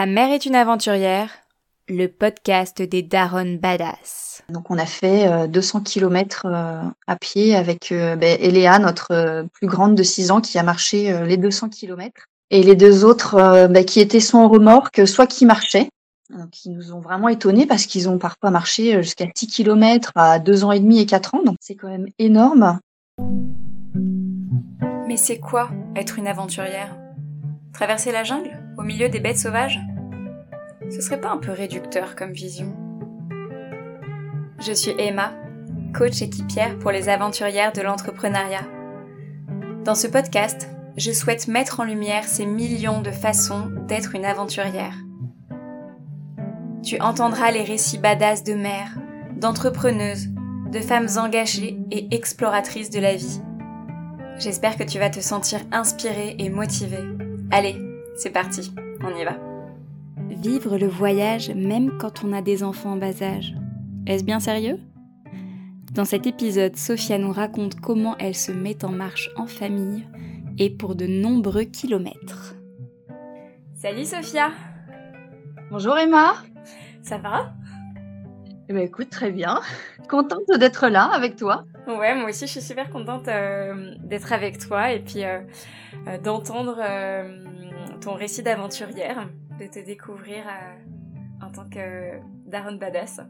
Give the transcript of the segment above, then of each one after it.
Ta mère est une aventurière, le podcast des Daron Badass. Donc on a fait 200 km à pied avec ben, Eléa, notre plus grande de 6 ans, qui a marché les 200 km. Et les deux autres ben, qui étaient soit en remorque, soit qui marchaient. Donc ils nous ont vraiment étonnés parce qu'ils ont parfois marché jusqu'à 6 km à 2 ans et demi et 4 ans. Donc c'est quand même énorme. Mais c'est quoi être une aventurière? Traverser la jungle? Au milieu des bêtes sauvages Ce serait pas un peu réducteur comme vision? Je suis Emma, coach équipière pour les aventurières de l'entrepreneuriat. Dans ce podcast, je souhaite mettre en lumière ces millions de façons d'être une aventurière. Tu entendras les récits badass de mères, d'entrepreneuses, de femmes engagées et exploratrices de la vie. J'espère que tu vas te sentir inspirée et motivée. Allez, c'est parti, on y va. Vivre le voyage même quand on a des enfants en bas âge. Est-ce bien sérieux? Dans cet épisode, Sophia nous raconte comment elle se met en marche en famille et pour de nombreux kilomètres. Salut Sophia Bonjour Emma Ça va? Eh bien écoute, très bien. Contente d'être là avec toi. Ouais, moi aussi je suis super contente euh, d'être avec toi et puis euh, euh, d'entendre ton récit d'aventurière, de te découvrir en tant que Darren Badass.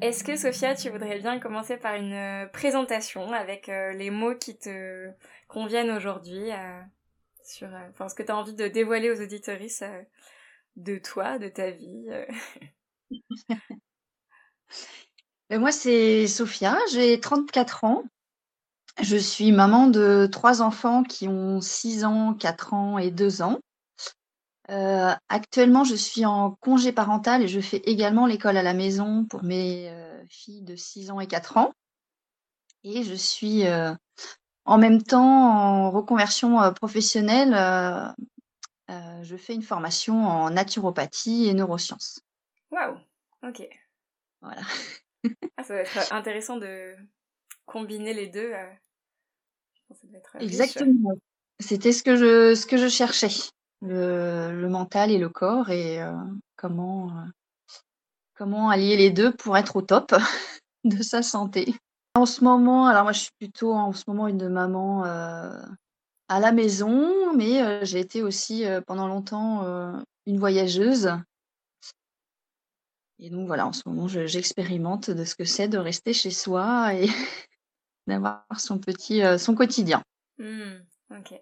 Est-ce que Sophia, tu voudrais bien commencer par une présentation avec les mots qui te conviennent aujourd'hui sur ce que tu as envie de dévoiler aux auditoristes de toi, de ta vie moi, c'est Sophia, j'ai 34 ans. Je suis maman de trois enfants qui ont 6 ans, 4 ans et 2 ans. Euh, actuellement, je suis en congé parental et je fais également l'école à la maison pour mes euh, filles de 6 ans et 4 ans. Et je suis euh, en même temps en reconversion professionnelle. je fais une formation en naturopathie et neurosciences. Waouh, ok. Voilà. Ah, ça va être intéressant de combiner les deux. Euh. Exactement. C'était ce que je ce que je cherchais, le, le mental et le corps et euh, comment euh, comment allier les deux pour être au top de sa santé. En ce moment, alors moi je suis plutôt en ce moment une maman à la maison, mais j'ai été aussi pendant longtemps une voyageuse et donc voilà, en ce moment, j'expérimente de ce que c'est de rester chez soi et d'avoir son petit, euh, son quotidien. Mmh, ok.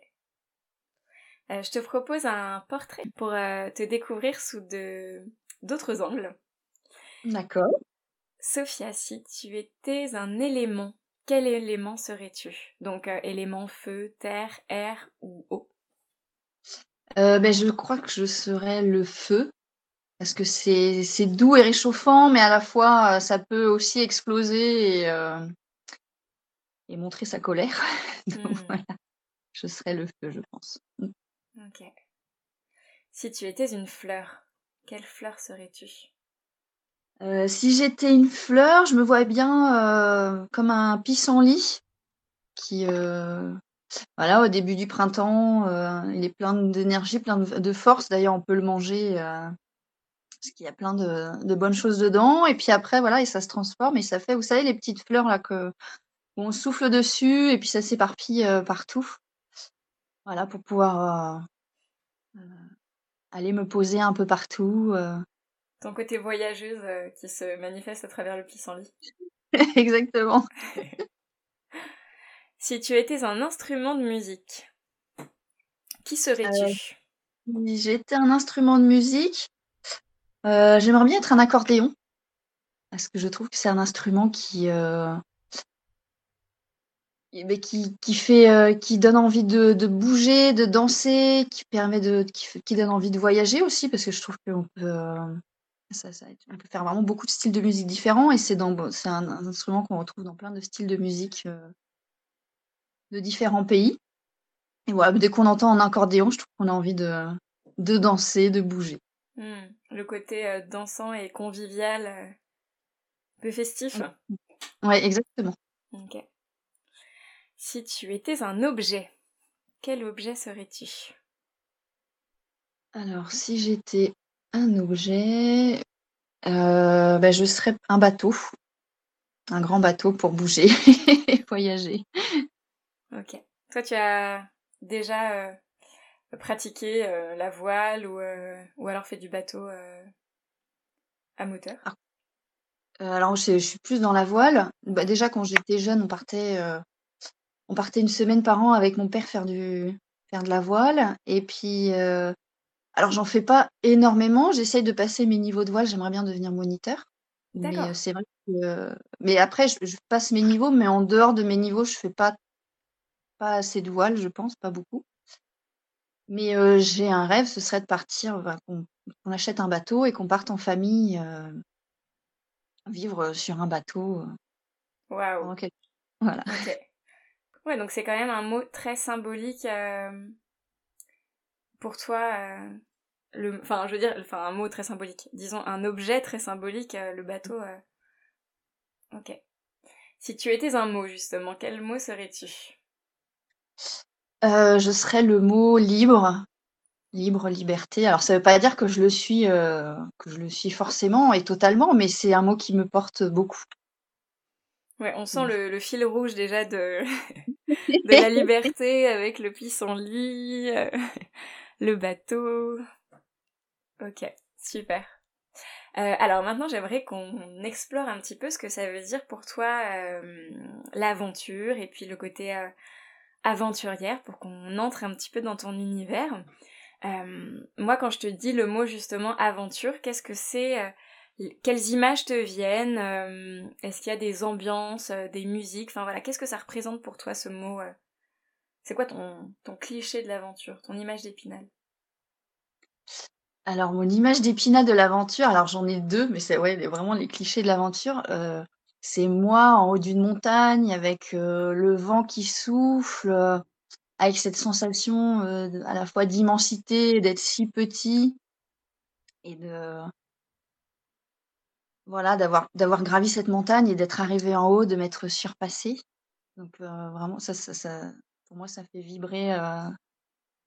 Euh, je te propose un portrait pour euh, te découvrir sous de d'autres angles. D'accord. Sophia, si tu étais un élément, quel élément serais-tu? Donc élément feu, terre, air ou eau? Ben, je crois que je serais le feu parce que c'est doux et réchauffant, mais à la fois, ça peut aussi exploser et, et montrer sa colère. Donc mmh. voilà, je serais le feu, je pense. Mmh. Ok. Si tu étais une fleur, quelle fleur serais-tu? Euh, Si j'étais une fleur, je me vois bien comme un pissenlit qui, voilà, au début du printemps, il est plein d'énergie, plein de, de force. D'ailleurs, on peut le manger parce qu'il y a plein de, bonnes choses dedans. Et puis après, voilà, et ça se transforme et ça fait, vous savez, les petites fleurs là que on souffle dessus et puis ça s'éparpille euh, partout. Voilà, pour pouvoir euh, euh, aller me poser un peu partout. Ton côté voyageuse qui se manifeste à travers le pissenlit. Exactement. si tu étais un instrument de musique, qui serais-tu? Si j'étais un instrument de musique, j'aimerais bien être un accordéon, parce que je trouve que c'est un instrument qui, euh, qui qui fait, euh, qui donne envie de de bouger, de danser, qui permet de qui donne envie de voyager aussi, parce que je trouve qu'on peut, ça ça on peut faire vraiment beaucoup de styles de musique différents et c'est dans c'est un instrument qu'on retrouve dans plein de styles de musique, de différents pays et voilà, dès qu'on entend un accordéon, je trouve qu'on a envie de de danser, de bouger. Mmh. Le côté euh, dansant et convivial, euh, peu festif. Oui, exactement. Ok. Si tu étais un objet, quel objet serais-tu? Alors, si j'étais un objet, heu, bah, je serais un bateau. Un grand bateau pour bouger et voyager. OK. Toi, tu as déjà, heu, pratiqué, heu, la voile ou, alors fait du bateau, à moteur? Ah. Alors je je suis plus dans la voile. Bah, déjà quand j'étais jeune, on partait, on partait 1 semaine par an avec mon père faire du faire de la voile et puis, heu, alors j'en fais pas énormément, j'essaye de passer mes niveaux de voile, j'aimerais bien devenir moniteur. Mais, D'accord. c'est vrai que mais après je je passe mes niveaux, mais en dehors de mes niveaux, je fais pas pas assez de voile, je pense, pas beaucoup. Mais, heu, j'ai un rêve, ce serait de partir, bah, qu'on achète un bateau et qu'on parte en famille, heu vivre, sur un bateau, Waouh! voilà. Ouais, donc c'est quand même un mot très symbolique, hem pour toi, le enfin, je veux dire, enfin, un mot très symbolique, disons un objet très symbolique, heu, le bateau, OK. Si tu étais un mot justement, quel mot serais-tu? Je serais le mot libre. Libre, liberté. Alors ça veut pas dire que je le suis, que je le suis forcément et totalement, mais c'est un mot qui me porte beaucoup. Ouais, on sent le le fil rouge déjà de de la liberté avec le pissenlit, heu, le bateau. OK, super. Heu, alors maintenant j'aimerais qu'on explore un petit peu ce que ça veut dire pour toi, hem, l'aventure et puis le côté, heu, aventurière pour qu'on entre un petit peu dans ton univers. Moi quand je te dis le mot justement aventure, qu'est-ce que c'est, quelles images te viennent? Hem, est-ce qu'il y a des ambiances, heu, des musiques? Enfin voilà, qu'est-ce que ça représente pour toi ce mot, heu? C'est quoi ton cliché de l'aventure, ton image d'Épinal? Alors mon image d'Épinal de l'aventure, alors j'en ai 2, mais c'est ouais, vraiment les clichés de l'aventure, c'est moi en haut d'une montagne avec, le vent qui souffle, avec cette sensation, à la fois d'immensité, d'être si petit et de voilà, d'avoir gravi cette montagne et d'être arrivé en haut, de m'être surpassée. Donc, heu, vraiment ça ça ça pour moi ça fait vibrer, heu,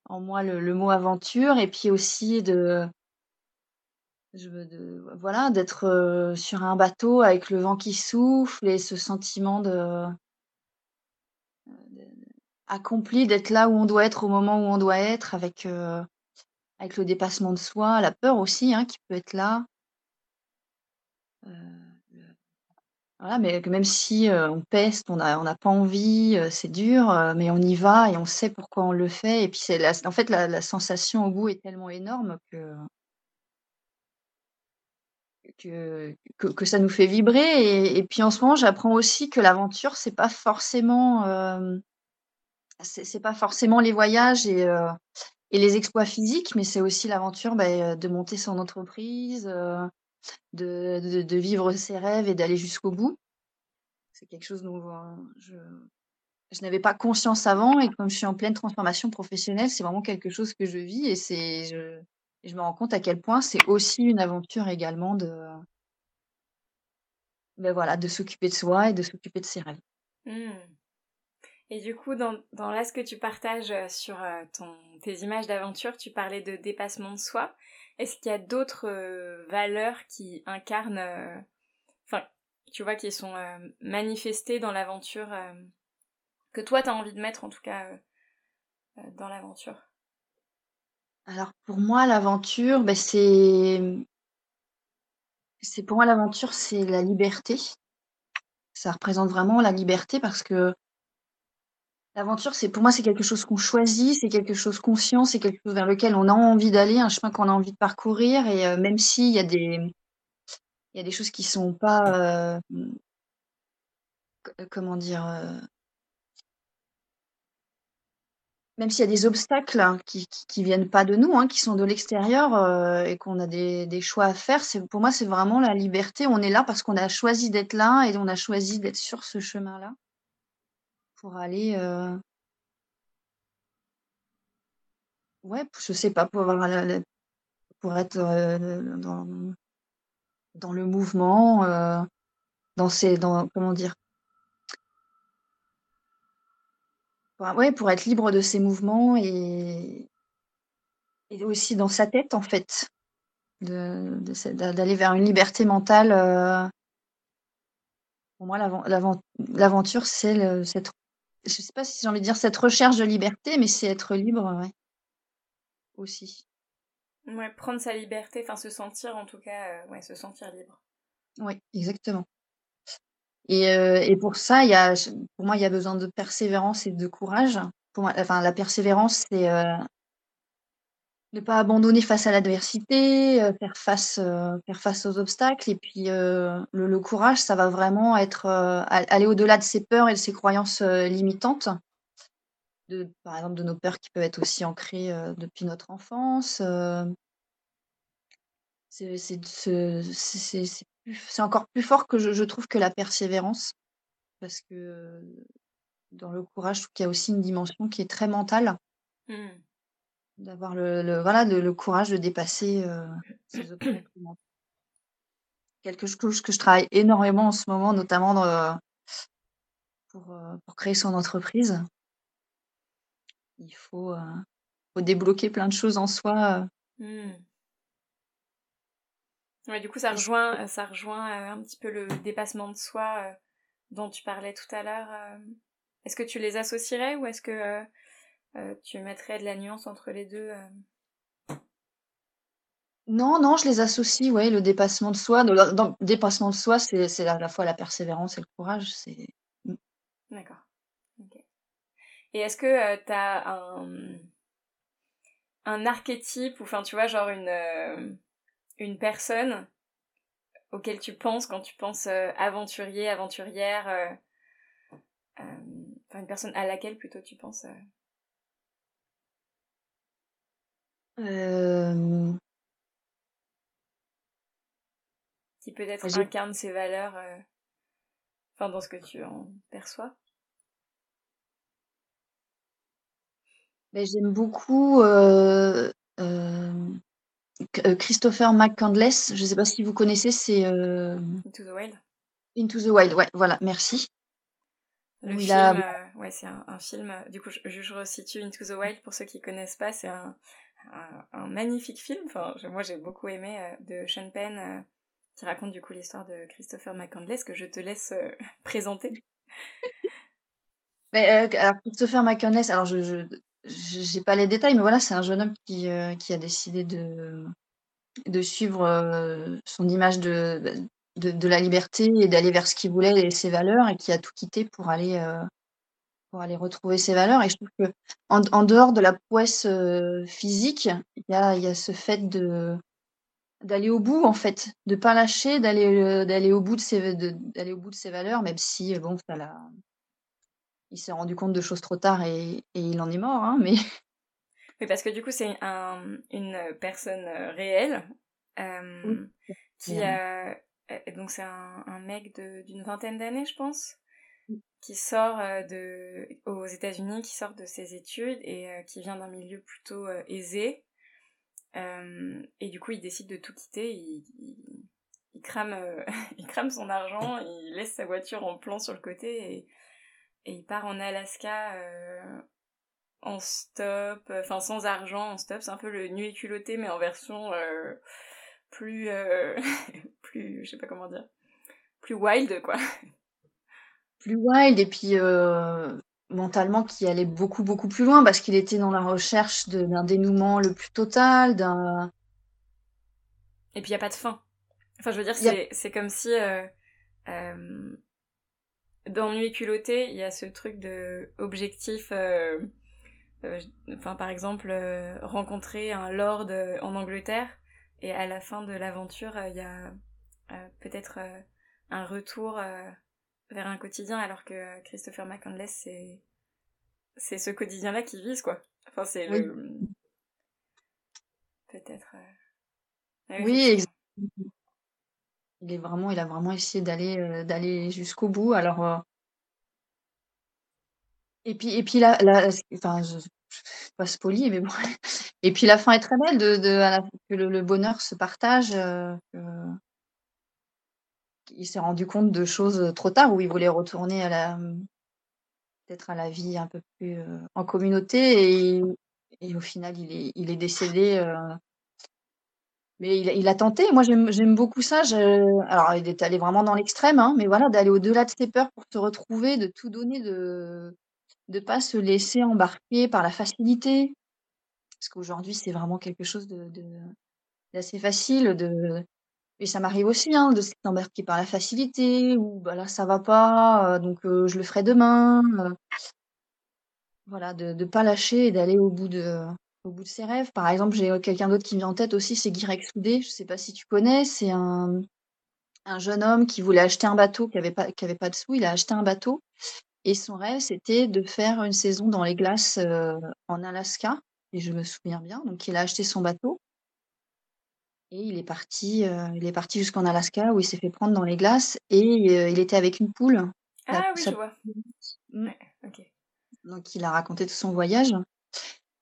en moi le mot aventure et puis aussi de je de voilà, d'être, heu, sur un bateau avec le vent qui souffle et ce sentiment de de accompli, d'être là où on doit être au moment où on doit être avec, avec le dépassement de soi, la peur aussi, hein, qui peut être là. Le voilà, mais même si, heu, on peste, on a on n'a pas envie, heu, c'est dur, mais on y va et on sait pourquoi on le fait. Et puis la en fait la sensation au bout est tellement énorme que que que ça nous fait vibrer. Et puis en ce moment, j'apprends aussi que l'aventure, c'est pas forcément, c'est pas forcément les voyages et et les exploits physiques, mais c'est aussi l'aventure, beh, de monter son entreprise, de vivre ses rêves et d'aller jusqu'au bout. C'est quelque chose dont je je n'avais pas conscience avant et comme je suis en pleine transformation professionnelle, c'est vraiment quelque chose que je vis et c'est je me rends compte à quel point c'est aussi une aventure également de beh, voilà, de s'occuper de soi et de s'occuper de ses rêves. Mmh. Et du coup, dans dans là, ce que tu partages, heu, sur, heu, ton tes images d'aventure, tu parlais de dépassement de soi. Est-ce qu'il y a d'autres, heu, valeurs qui incarnent, enfin, tu vois, qui sont, manifestées dans l'aventure, que toi tu as envie de mettre en tout cas, dans l'aventure? Alors pour moi, l'aventure, beh, c'est c'est pour moi l'aventure, c'est la liberté. Ça représente vraiment la liberté parce que l'aventure, c'est pour moi, c'est quelque chose qu'on choisit, c'est quelque chose conscient, c'est quelque chose vers lequel on a envie d'aller, un chemin qu'on a envie de parcourir et heu, même s'il y a des il y a des choses qui sont pas, c comment dire? Heu même s'il y a des obstacles qui qui qui viennent pas de nous, hein, qui sont de l'extérieur, heu et qu'on a des des choix à faire, c'est pour moi, c'est vraiment la liberté. On est là parce qu'on a choisi d'être là et on a choisi d'être sur ce chemin-là pour aller, heu ouais, je sais pas, pour avoir la pour être, heu, dans dans le mouvement, heu, dans ces dans comment dire? Bah, ouais, pour être libre de ses mouvements et et aussi dans sa tête, en fait, de d'aller vers une liberté mentale, pour moi, l'aventure, c'est cette je sais pas si j'ai envie de dire cette recherche de liberté, mais c'est être libre, ouais. Aussi. Ouais, prendre sa liberté, enfin se sentir en tout cas, euh, ouais, se sentir libre. Oui, exactement. Et, euh, et pour ça, il y a, pour moi, il y a besoin de persévérance et de courage. Pour moi, enfin, la persévérance, c'est euh, ne pas abandonner face à l'adversité, euh, faire face, euh, faire face aux obstacles. Et puis euh, le, courage, ça va vraiment être aller au-delà de ses peurs et de ses croyances limitantes. Par exemple, de nos peurs qui peuvent être aussi ancrées depuis notre enfance. c'est encore plus fort que je, trouve que la persévérance. Parce que dans le courage, je y a aussi une dimension qui est très mentale. Mmh. D'avoir le le voilà, le le courage de dépasser, heu, ces Quelque chose que je travaille énormément en ce moment, notamment dans, pour, heu, pour créer son entreprise. Il faut, heu, faut débloquer plein de choses en soi, mmh. Ouais, du coup, ça rejoint, ça rejoint, un petit peu le dépassement de soi, dont tu parlais tout à l'heure, Est-ce que tu les associerais ou est-ce que, euh, tu mettrais de la nuance entre les deux euh? Non, non, je les associe, ouais, le dépassement de soi. Dans le dépassement de soi, c'est à la fois la persévérance et le courage. Mmh. D'accord. Et est-ce que euh, tu as un, un archétype, ou enfin, tu vois, genre une, une personne auquel tu penses quand tu penses aventurier, aventurière, enfin, une personne à laquelle plutôt tu penses Euh... Qui peut-être incarne ces valeurs, euh, enfin dans ce que tu en perçois. Mais j'aime beaucoup euh, euh, Christopher McCandless. Je ne sais pas si vous connaissez, c'est Into the Wild. Into the Wild, ouais, voilà, merci. Le film, ouais, c'est un, film. Du coup, je, je resitue Into the Wild pour ceux qui connaissent pas. C'est un, un, magnifique film. Enfin, moi, j'ai beaucoup aimé euh, de Sean Penn euh, qui raconte du coup l'histoire de Christopher McCandless que je te laisse euh, présenter. Mais, alors Christopher McCandless, alors je, j'ai pas les détails, mais voilà, c'est un jeune homme qui, qui a décidé de, de suivre son image de, de, la liberté et d'aller vers ce qu'il voulait et ses valeurs et qui a tout quitté pour aller pour aller retrouver ses valeurs. Et je trouve que en, en dehors de la prouesse euh, physique, il y a, y a ce fait de d'aller au bout en fait, de pas lâcher, d'aller euh, d'aller au bout de ses d'aller au bout de ses valeurs, même si bon, ça l'a il s'est rendu compte de choses trop tard et, et il en est mort, hein, mais. Oui, parce que du coup, c'est un, une personne euh, réelle euh, qui a. Donc, c'est un, un mec d'une vingtaine d'années, je pense, qui sort euh, de, aux États-Unis, qui sort de ses études et euh, qui vient d'un milieu plutôt euh, aisé. et du coup, il décide de tout quitter. Il, il, crame, il crame son argent, il laisse sa voiture en plan sur le côté et, et il part en Alaska en stop, enfin sans argent en stop. C'est un peu le nuit culotté, mais en version plus, plus, je sais pas comment dire, plus wild quoi plus wild et puis euh, mentalement qui allait beaucoup beaucoup plus loin parce qu'il était dans la recherche d'un dénouement le plus total, d'un et puis il y a pas de fin. Enfin je veux dire c'est c'est comme si euh, euh, dans Nuit culottée il y a ce truc de objectif enfin par exemple rencontrer un lord en Angleterre et à la fin de l'aventure il y a peut-être un retour vers un quotidien alors que Christopher McCandless c'est c'est ce quotidien là qui vise quoi. Enfin c'est le peut-être euh, oui, il est vraiment il a vraiment essayé d'aller euh, d'aller jusqu'au bout alors euh, et puis et puis là, là enfin je, pas spoiler mais bon. Et puis la fin est très belle de, de que le, bonheur se partage il s'est rendu compte de choses trop tard où il voulait retourner à la peut-être à la vie un peu plus en communauté et, au final, il est il est décédé, heu mais il a tenté. Moi, j'aime beaucoup ça. Alors il est allé vraiment dans l'extrême, hein, mais voilà, d'aller au-delà de ses peurs pour se retrouver, de tout donner, de de pas se laisser embarquer par la facilité. Parce qu'aujourd'hui, c'est vraiment quelque chose de d'assez facile de et ça m'arrive aussi, hein, de se laisser embarquer par la facilité ou bah, là, ça va pas, heu, donc heu, je le ferai demain, heu voilà, de de pas lâcher et d'aller au bout de au bout de ses rêves. Par exemple, j'ai, quelqu'un d'autre qui me vient en tête aussi, c'est Guy Soudé, je sais pas si tu connais? C'est un un jeune homme qui voulait acheter un bateau, qui avait pas pas de sous, il a acheté un bateau et son rêve, c'était de faire une saison dans les glaces, en Alaska et je me souviens bien, donc il a acheté son bateau et il est parti, heu, il est parti jusqu'en Alaska où il s'est fait prendre dans les glaces et heu, il était avec une poule. La Ah oui, sa je vois. mmh, Ouais, donc il a raconté tout son voyage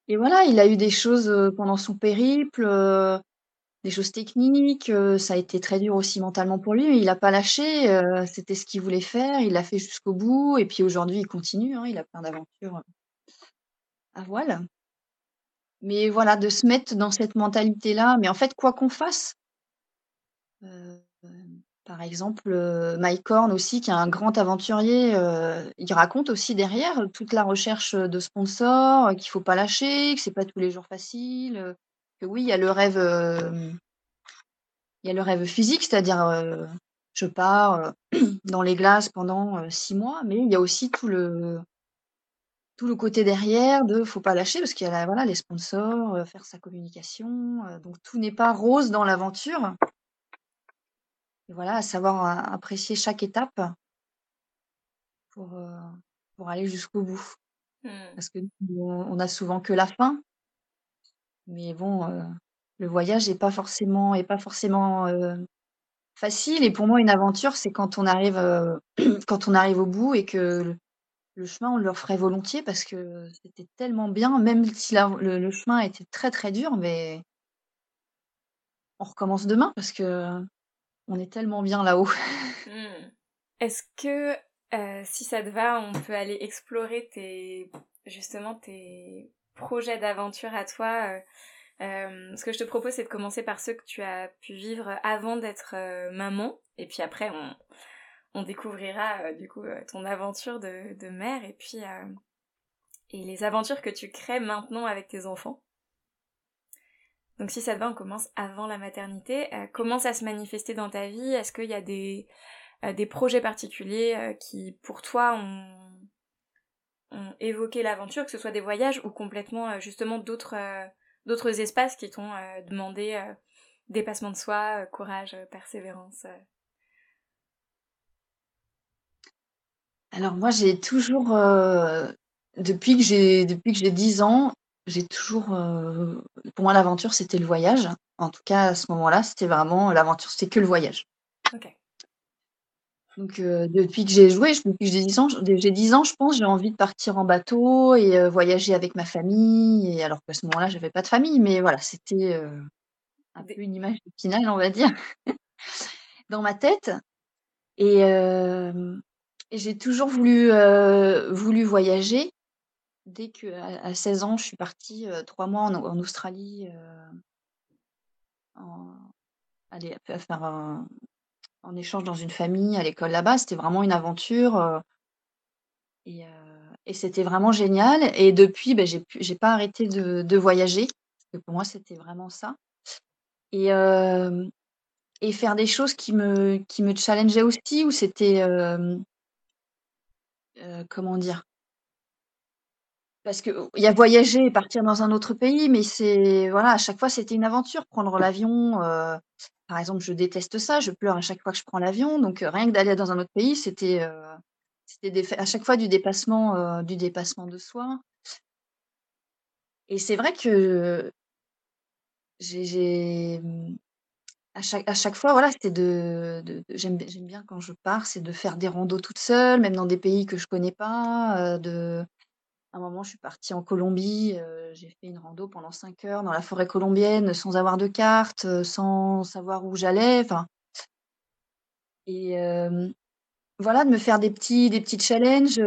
et voilà, il a eu des choses, heu, pendant son périple, des choses techniques, ça a été très dur aussi mentalement pour lui, mais il a pas lâché, c'était ce qu'il voulait faire, il l'a fait jusqu'au bout et puis aujourd'hui, il continue, hein, il a plein d'aventures, à voile. Mais voilà, de se mettre dans cette mentalité-là, mais en fait, quoi qu'on fasse Heu, par exemple, heu, Mike Horn aussi qui est un grand aventurier, heu, il raconte aussi derrière, toute la recherche, de sponsors, qu'il faut pas lâcher, que c'est pas tous les jours facile, que oui, il y a le rêve, il y a le rêve physique, c'est-à-dire, je pars, dans les glaces pendant, 6 mois, mais il y a aussi tout le tout le côté derrière de faut pas lâcher parce qu'il y a la voilà, les sponsors, heu, faire sa communication, heu, donc tout n'est pas rose dans l'aventure. Et voilà, à savoir a apprécier chaque étape pour, pour aller jusqu'au bout. Mmh. Parce que on on a souvent que la fin, mais bon, le voyage est pas forcément est pas forcément, facile et pour moi une aventure, c'est quand on arrive, quand on arrive au bout et que le chemin, on le referait volontiers parce que c'était tellement bien, même si le chemin était très, très dur, mais on recommence demain parce qu'on est tellement bien là-haut. Mmh. Est-ce que, heu, si ça te va, on peut aller explorer tes justement tes projets d'aventure à toi, heu? Hem, ce que je te propose, c'est de commencer par ceux que tu as pu vivre avant d'être, maman et puis après on on découvrira, heu, du coup, heu, ton aventure de mère et puis, heu et les aventures que tu crées maintenant avec tes enfants. Donc si ça te va, on commence avant la maternité. Comment ça se manifestait dans ta vie? Est-ce qu'il y a des euh, des projets particuliers euh, qui, pour toi, ont, évoqué l'aventure, que ce soit des voyages ou complètement, euh, justement, d'autres euh, espaces qui t'ont euh, demandé euh, dépassement de soi, euh, courage, euh, persévérance. Alors moi, j'ai toujours, heu, depuis que j'ai depuis que j'ai 10 ans, j'ai toujours, heu, pour moi l'aventure c'était le voyage. En tout cas à ce moment-là, c'était vraiment l'aventure, c'était que le voyage. Ok. Donc heu, depuis que j'ai joué, je depuis que j'ai 10 ans, j'ai 10 ans, je pense, j'ai envie de partir en bateau et heu, voyager avec ma famille et alors qu'à ce moment-là, j'avais pas de famille, mais voilà, c'était, heu, un peu une image finale, on va dire, dans ma tête et hem et j'ai toujours voulu, heu, voulu voyager. Dès qu'à à 16 ans, je suis partie, heu, 3 mois en Australie, heu, en aller fa faire un échange dans une famille à l'école là-bas. C'était vraiment une aventure, et et c'était vraiment génial. Et depuis, beh, j'ai j'ai pas arrêté de de voyager, parce que pour moi, c'était vraiment ça. Et et faire des choses qui me qui me challengeaient aussi, où c'était, heu, comment dire? Parce que, il y a voyager et partir dans un autre pays, mais c'est voilà, à chaque fois, c'était une aventure. Prendre l'avion, heu, par exemple, je déteste ça, je pleure à chaque fois que je prends l'avion, donc heu, rien que d'aller dans un autre pays, c'était, à chaque fois du dépassement, de soi et c'est vrai que j'ai j'ai, mmh, à chaque à chaque fois, voilà, c'était de j'aime j'aime bien quand je pars, c'est de faire des randos toute seule, même dans des pays que je connais pas, heu, de À un moment, je suis partie en Colombie, heu, j'ai fait une rando pendant 5 heures dans la forêt colombienne sans avoir de carte, heu, sans savoir où j'allais, et voilà, de me faire des petits des petits challenges,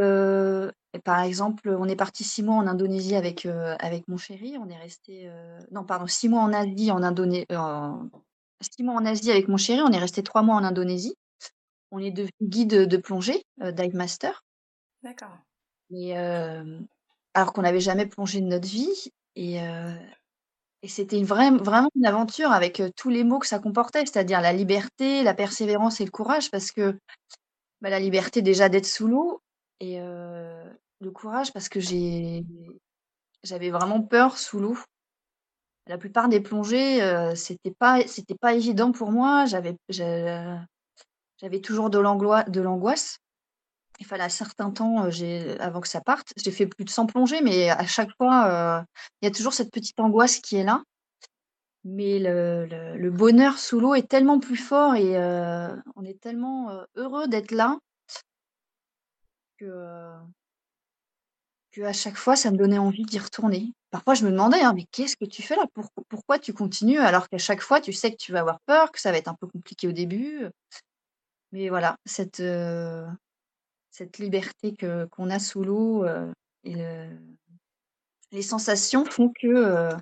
par exemple, on est parti 6 mois en Indonésie avec, avec mon chéri. On est resté, non pardon, 6 mois en Asie, en Indoné 6 mois en Asie avec mon chéri, on est resté 3 mois en Indonésie. On est devenu guide, de plongée, heu, dive master. D'accord. Et hem, alors qu'on n'avait jamais plongé de notre vie et et c'était vraie vraiment une aventure avec, tous les mots que ça comportait, c'est-à-dire la liberté, la persévérance et le courage parce que, bah, la liberté déjà d'être sous l'eau et le courage parce que j'ai j'avais vraiment peur sous l'eau. La plupart des plongées, heu, c'était pas c'était pas évident pour moi, j'avais j'avais toujours de l'angoisse. Il fallait un certain temps, j'ai avant que ça parte. J'ai fait plus de 100 plongées, mais à chaque fois, heu, il y a toujours cette petite angoisse qui est là. Mais le le bonheur sous l'eau est tellement plus fort et heu, on est tellement, heu, heureux d'être là que, heu qu'à chaque fois, ça me donnait envie d'y retourner. Parfois, je me demandais, hein: «Mais qu'est-ce que tu fais là? Pour pourquoi tu continues?» alors qu'à chaque fois, tu sais que tu vas avoir peur, que ça va être un peu compliqué au début, mais voilà, cette, cette liberté que qu'on a sous l'eau, heu et le les sensations font que, heu,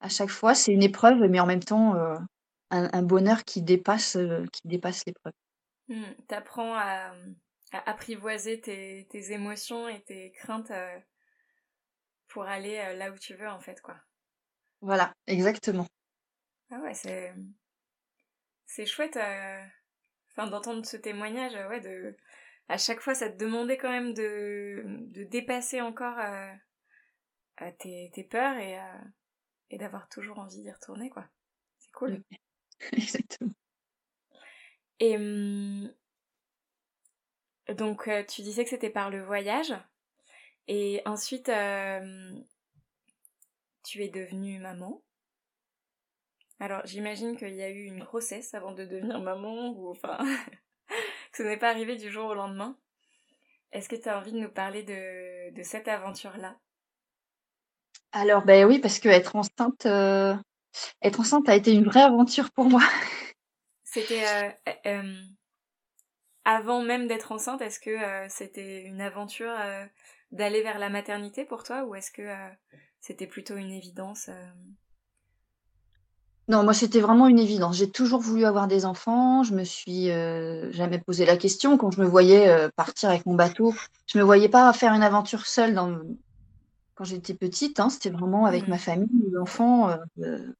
à chaque fois, c'est une épreuve, mais en même temps, un bonheur qui dépasse, qui dépasse l'épreuve. Mmh, tu apprends à, apprivoiser tes émotions et tes craintes, pour aller, heu, là où tu veux, en fait, quoi. Voilà, exactement. Ah ouais, c'est c'est chouette, heu, enfin, d'entendre ce témoignage, heu, ouais, de à chaque fois, ça te demandait quand même de de dépasser encore, heu, tes tes peurs et et d'avoir toujours envie d'y retourner, quoi. C'est cool. Exactement. Et mmh donc tu disais que c'était par le voyage et ensuite, hem, tu es devenue maman. Alors j'imagine qu'il y a eu une grossesse avant de devenir maman ou enfin que ce n'est pas arrivé du jour au lendemain. Est-ce que tu as envie de nous parler de de cette aventure-là? Alors, beh, oui, parce qu'être enceinte, heu, être enceinte a été une vraie aventure pour moi. C'était, e hem, avant même d'être enceinte, est-ce que, c'était une aventure, d'aller vers la maternité pour toi? Ou est-ce que, heu, c'était plutôt une évidence, hem? Non, moi, c'était vraiment une évidence. J'ai toujours voulu avoir des enfants. Je me suis, heu, jamais posé la question. Quand je me voyais, partir avec mon bateau, je me voyais pas faire une aventure seule dans quand j'étais petite, hein, c'était vraiment avec ma Mmh famille, mes enfants,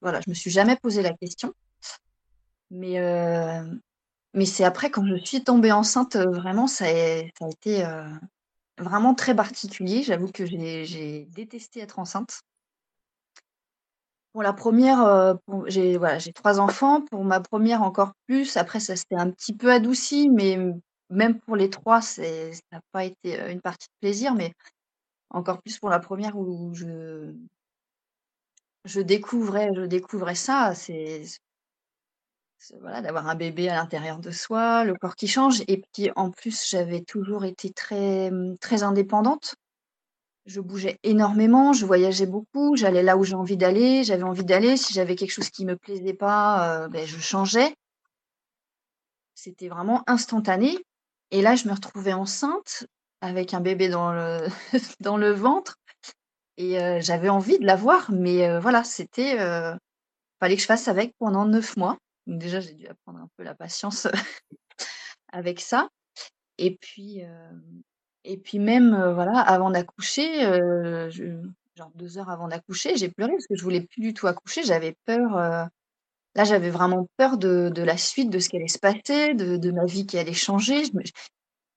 voilà, je me suis jamais posé la question. Mais, mais c'est après quand je suis tombée enceinte, vraiment ça a été, vraiment très particulier. J'avoue que j'ai détesté être enceinte. Pour la première, re bon, j'ai voilà, 3 enfants. Pour ma première encore plus. Après ça s'était un petit peu adouci, mais même pour les 3, c'est ça a pas été, heu, une partie de plaisir, mais encore plus pour la première où je je découvrais je découvrais ça, c'est voilà, d'avoir un bébé à l'intérieur de soi, le corps qui change et puis en plus, j'avais toujours été très, mmh, très indépendante. Je bougeais énormément, je voyageais beaucoup, j'allais là où j'ai envie d'aller, j'avais envie d'aller. Si j'avais quelque chose qui me plaisait pas, heu, beh, je changeais. C'était vraiment instantané et là, je me retrouvais enceinte avec un bébé dans le dans le ventre et heu, j'avais envie de l'avoir, mais heu, voilà, c'était, fallait que je fasse avec pendant 9 mois. Déjà, j'ai dû apprendre un peu la patience avec ça et puis, hem et puis même, heu, voilà, avant d'accoucher, je genre 2 heures avant d'accoucher, j'ai pleuré parce que je voulais plus du tout accoucher. J'avais peur, là, j'avais vraiment peur de la suite, de ce qui allait se passer, de ma vie qui allait changer.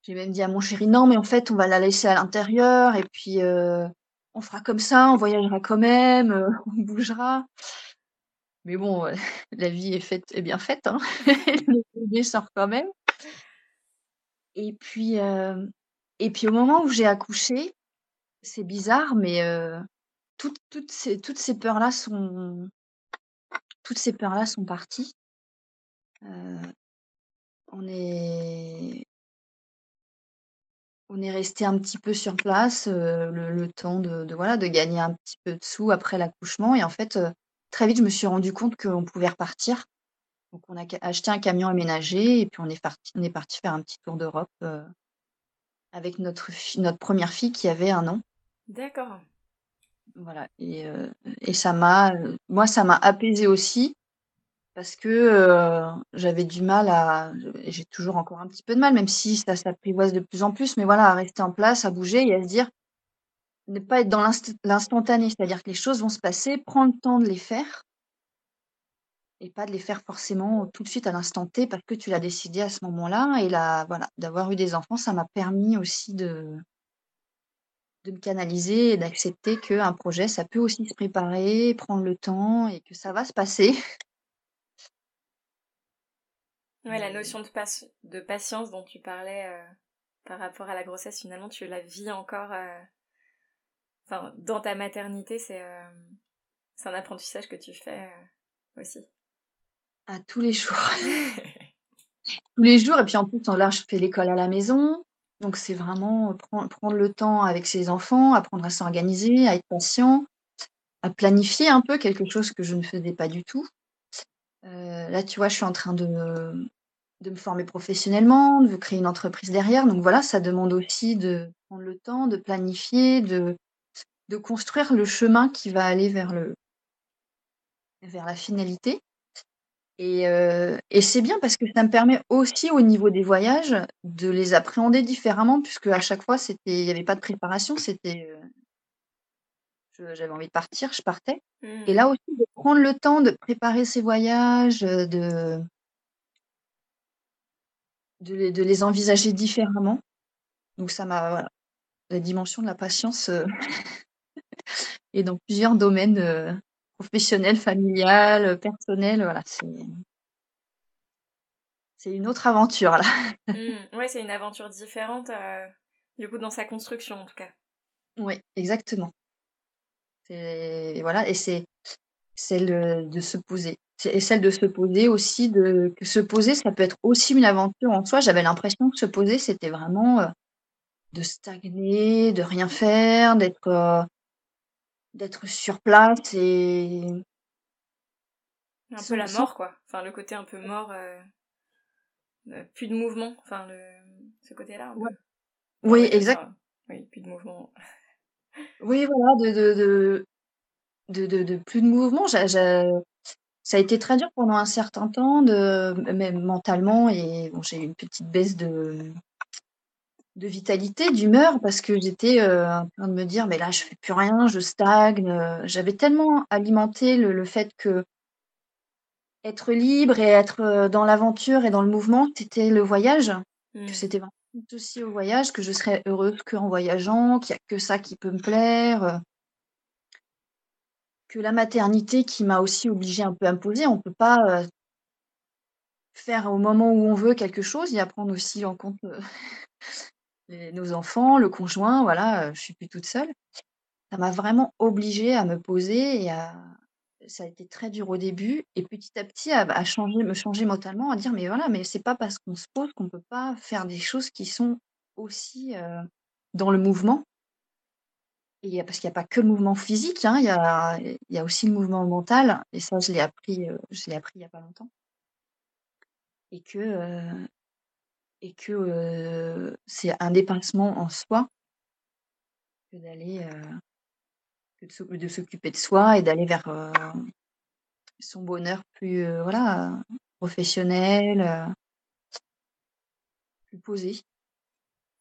J'ai même dit à mon chéri: «Non, mais en fait, on va la laisser à l'intérieur et puis, on fera comme ça, on voyagera quand même, on bougera». Mais bon, heu, la vie est faite est bien faite, hein. Le bébé sort quand même. Et puis, hem et puis au moment où j'ai accouché, c'est bizarre, mais heu, toutes toutes ces toutes ces peurs-là sont toutes ces peurs-là sont parties. On est on est restés un petit peu sur place, le le temps de de voilà, de gagner un petit peu de sous après l'accouchement et en fait, très vite, je me suis rendu compte qu'on pouvait repartir. Donc on a acheté un camion aménagé et puis on est parti on est parti faire un petit tour d'Europe, avec notre notre première fille qui avait un an. D'accord. Voilà et et ça m'a, moi ça m'a apaisée aussi parce que, j'avais du mal à j'ai toujours encore un petit peu de mal, même si ça s'apprivoise de plus en plus, mais voilà, à rester en place, à bouger et à se dire ne pas être dans l'instantané, c'est-à-dire que les choses vont se passer, prendre le temps de les faire et pas de les faire forcément tout de suite à l'instant T parce que tu l'as décidé à ce moment-là et là, voilà, d'avoir eu des enfants, ça m'a permis aussi de me canaliser et d'accepter qu'un projet, ça peut aussi se préparer, prendre le temps et que ça va se passer. Ouais, la notion de, de patience dont tu parlais euh, par rapport à la grossesse, finalement, tu la vis encore. Euh, enfin, dans ta maternité, c'est euh, un apprentissage que tu fais aussi. À tous les jours. tous les jours. Et puis en plus, là, je fais l'école à la maison. Donc c'est vraiment prendre le temps avec ses enfants, apprendre à s'organiser, à être patient, à planifier un peu quelque chose que je ne faisais pas du tout. là, tu vois, je suis en train de de me former professionnellement, de créer une entreprise derrière. Donc voilà, ça demande aussi de prendre le temps, de planifier, de, de construire le chemin qui va aller vers, le, vers la finalité. Et, euh, et c'est bien parce que ça me permet aussi au niveau des voyages de les appréhender différemment, puisque à chaque fois, c'était, il n'y avait pas de préparation, c'était, euh, j'avais envie de partir, je partais. Et mmh. là aussi, de prendre le temps de préparer ces voyages, de, de les, envisager différemment. Donc ça m'a voilà, la dimension de la patience euh, et dans plusieurs domaines euh, professionnels, familial, personnel, voilà, c'est une autre aventure là. Mmh, ouais, c'est une aventure différente euh, du coup dans sa construction en tout cas. Oui, exactement. Et voilà, et c'est celle de se poser et celle de se poser aussi, de que se poser, ça peut être aussi une aventure en soi. J'avais l'impression que se poser, c'était vraiment, euh, de stagner, de rien faire, d'être, euh, d'être sur place et Un peu la mort quoi, enfin le côté un peu mort, euh, plus de mouvement, enfin le ce côté-là Oui, exact. oui, plus de mouvement. Oui, voilà, de de de de de plus de mouvement. Ça a été très dur pendant un certain temps de même mentalement et bon, j'ai eu une petite baisse de de vitalité, d'humeur parce que j'étais, euh, en train de me dire: «Mais là, je fais plus rien, je stagne», j'avais tellement alimenté le le fait que être libre et être, euh, dans l'aventure et dans le mouvement, c'était le voyage, que mmh. c'était vraiment aussi au voyage, que je serais heureuse qu'en voyageant, qu'il y a que ça qui peut me plaire, que la maternité qui m'a aussi obligée un peu à me poser. On peut pas, euh, faire au moment où on veut quelque chose et apprendre aussi en compte, euh, nos enfants, le conjoint, voilà, je suis plus toute seule. Ça m'a vraiment obligée à me poser et ça a été très dur au début et petit à petit à changer me changer mentalement, à dire: «Mais voilà, mais c'est pas parce qu'on se pose qu'on peut pas faire des choses qui sont aussi, euh, dans le mouvement». Parce qu'il n'y a pas que le mouvement physique, hein, il y a aussi le mouvement mental et ça je l'ai appris, euh, je l'ai appris il y a pas longtemps. Et que, euh, et que, euh, c'est un dépassement en soi que d'aller, de s'occuper de soi et d'aller vers, son bonheur plus, voilà, professionnel, plus posé.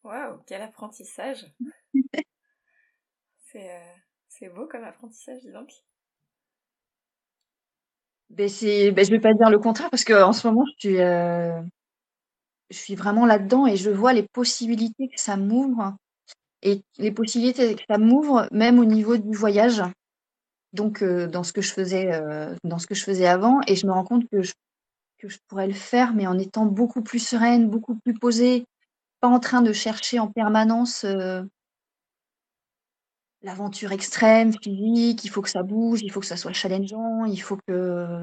Waouh, quel apprentissage! C'est beau comme apprentissage, dis donc. Ben c'est, ben je vais pas dire le contraire parce qu'en ce moment, je suis, euh, je suis vraiment là-dedans et je vois les possibilités que ça m'ouvre et les possibilités que ça m'ouvre même au niveau du voyage. Donc, euh, dans ce que je faisais, dans ce que je faisais avant et je me rends compte que je que je pourrais le faire, mais en étant beaucoup plus sereine, beaucoup plus posée, pas en train de chercher en permanence, l'aventure extrême, physique, il faut que ça bouge, il faut que ça soit challengeant, il faut que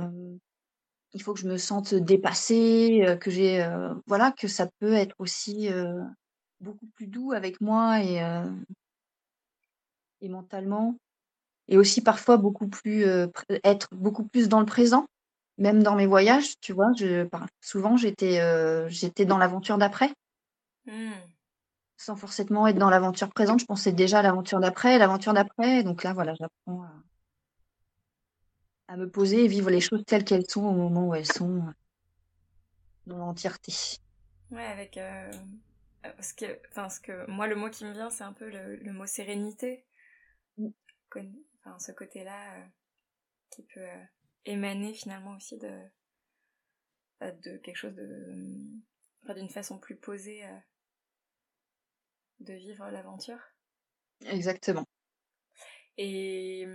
il faut que je me sente dépassée, euh, que j'ai, euh, voilà, que ça peut être aussi, euh, beaucoup plus doux avec moi et et mentalement et aussi parfois beaucoup plus, être beaucoup plus dans le présent, même dans mes voyages, tu vois, je, souvent j'étais j'étais dans l'aventure d'après. Mmh. Sans forcément être dans l'aventure présente, je pensais déjà à l'aventure d'après, l'aventure d'après. Donc là, voilà, j'apprends à, me poser et vivre les choses telles qu'elles sont au moment où elles sont, dans l'entièreté. Ouais, avec ce que, enfin, ce que moi, le mot qui me vient, c'est un peu le, mot sérénité. Mmh. Enfin, ce côté-là qui peut émaner finalement aussi de, bah, de quelque chose de, enfin, d'une façon plus posée de vivre l'aventure. Exactement. Et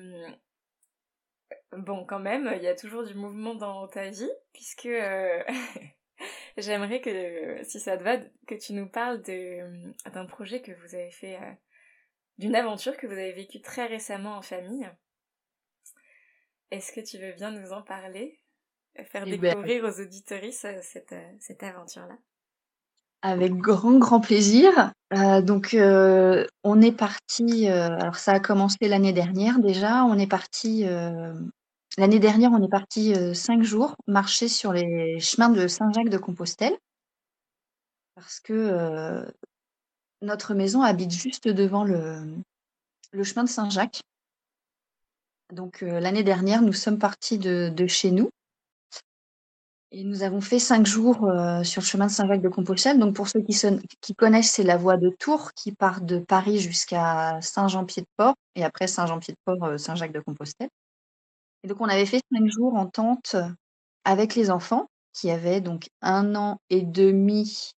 bon, quand même, il y a toujours du mouvement dans ta vie, puisque euh, j'aimerais que, si ça te va, que tu nous parles d'un projet que vous avez fait, euh, d'une aventure que vous avez vécue très récemment en famille. Est-ce que tu veux bien nous en parler? Faire eh ben, découvrir aux auditoristes euh, cette, cette aventure-là? Avec grand, grand plaisir. Euh, donc, euh, on est parti, euh, alors ça a commencé l'année dernière déjà. On est parti, l'année dernière, on est parti cinq jours marcher sur les chemins de Saint-Jacques-de-Compostelle. Parce que notre maison habite juste devant le, le chemin de Saint-Jacques. Donc, l'année dernière, nous sommes partis de, de chez nous et nous avons fait cinq jours euh, sur le chemin de Saint-Jacques-de-Compostelle. Donc, pour ceux qui, connaissent, c'est la voie de Tours qui part de Paris jusqu'à Saint-Jean-Pied-de-Port et après Saint-Jean-Pied-de-Port, euh, Saint-Jacques-de-Compostelle. Et donc, on avait fait cinq jours en tente avec les enfants qui avaient donc un an et demi,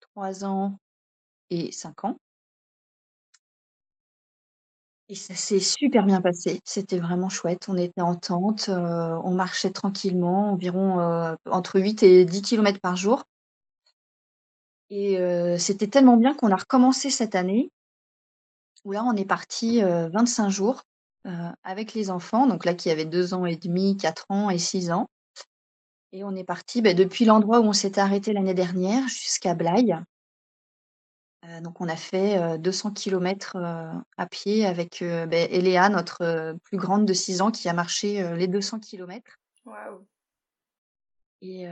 trois ans et cinq ans. Et ça s'est super bien passé. C'était vraiment chouette. On était en tente, euh, on marchait tranquillement, environ euh, entre 8 et 10 km par jour. Et euh, c'était tellement bien qu'on a recommencé cette année, où là, on est parti 25 jours avec les enfants, donc là, qui avaient 2 ans et demi, 4 ans et 6 ans. Et on est parti bah, depuis l'endroit où on s'était arrêté l'année dernière jusqu'à Blaye. Euh, donc on a fait, 200 km, à pied avec, beh, Eléa, notre, plus grande de 6 ans qui a marché, les 200 km. Et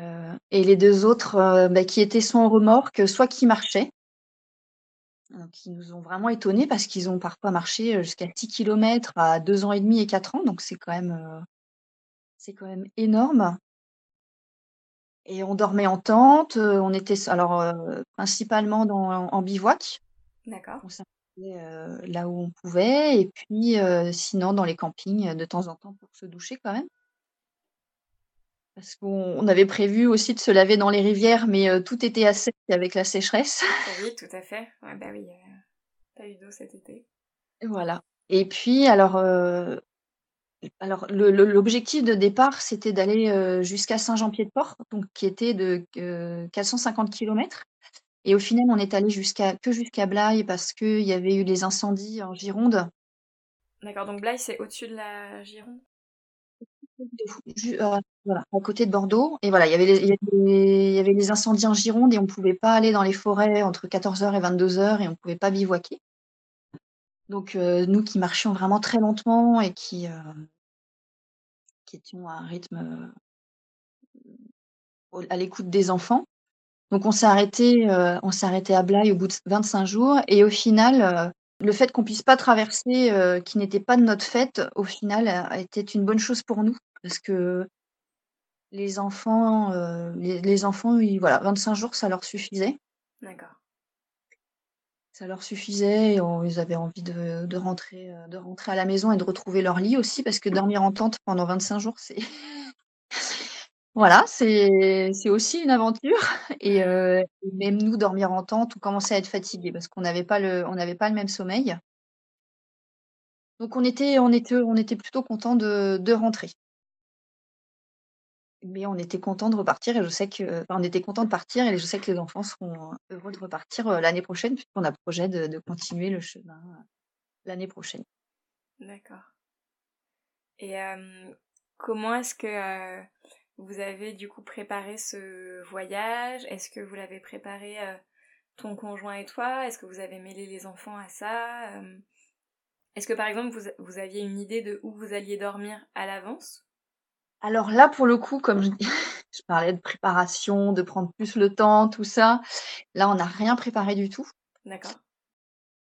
et les deux autres, bah, qui étaient en remorque, soit qui marchaient. Donc ils nous ont vraiment étonnés parce qu'ils ont parfois marché, jusqu'à 6 km à 2 ans et demi et 4 ans, donc c'est quand même, c'est quand même énorme. Et on dormait en tente, euh, on était alors euh, principalement dans, en bivouac. D'accord. On s'arrêtait euh, là où on pouvait, et puis sinon dans les campings de temps en temps pour se doucher quand même. Parce qu'on avait prévu aussi de se laver dans les rivières, mais tout était à sec avec la sécheresse. Oui, tout à fait. Ouais, bah oui, pas eu d'eau cet été. Voilà. Et puis, alors, alors, l'objectif de départ, c'était d'aller euh, jusqu'à Saint-Jean-Pied-de-Port, donc qui était de 450 euh, km. Et au final, on est allé jusqu'à que jusqu'à Blaye parce qu'il y avait eu les incendies en Gironde. D'accord, donc Blaye, c'est au-dessus de la Gironde? Euh, Voilà, à côté de Bordeaux. Et voilà, il y, avait les, il y avait les incendies en Gironde et on ne pouvait pas aller dans les forêts entre 14h et 22h et on ne pouvait pas bivouaquer. Donc, nous qui marchions vraiment très lentement et qui, qui étions à un rythme à l'écoute des enfants. Donc on s'est arrêté, on s'est arrêté à Blaye au bout de 25 jours et au final, le fait qu'on puisse pas traverser, qui n'était pas de notre fête, au final, a été une bonne chose pour nous parce que les enfants, les, enfants, voilà, 25 jours, ça leur suffisait. D'accord ça leur suffisait et ils avaient envie de, rentrer, euh, de rentrer à la maison et de retrouver leur lit aussi, parce que dormir en tente pendant 25 jours, c'est voilà, c'est aussi une aventure. Et euh, même nous, dormir en tente, on commençait à être fatigués parce qu'on n'avait pas le, on n'avait pas le même sommeil. Donc on était, on était, on était plutôt content de, de rentrer mais on était content de repartir et je sais que on était content de partir et je sais que les enfants seront heureux de repartir, l'année prochaine puisqu'on a projet de continuer le chemin, l'année prochaine. D'accord et comment est-ce que, vous avez du coup préparé ce voyage? Est-ce que vous l'avez préparé, ton conjoint et toi? Est-ce que vous avez mêlé les enfants à ça? est-ce que par exemple vous vous aviez une idée de où vous alliez dormir à l'avance? Alors là, pour le coup, comme je, je parlais de préparation, de prendre plus le temps, tout ça, là, on n'a rien préparé du tout. D'accord.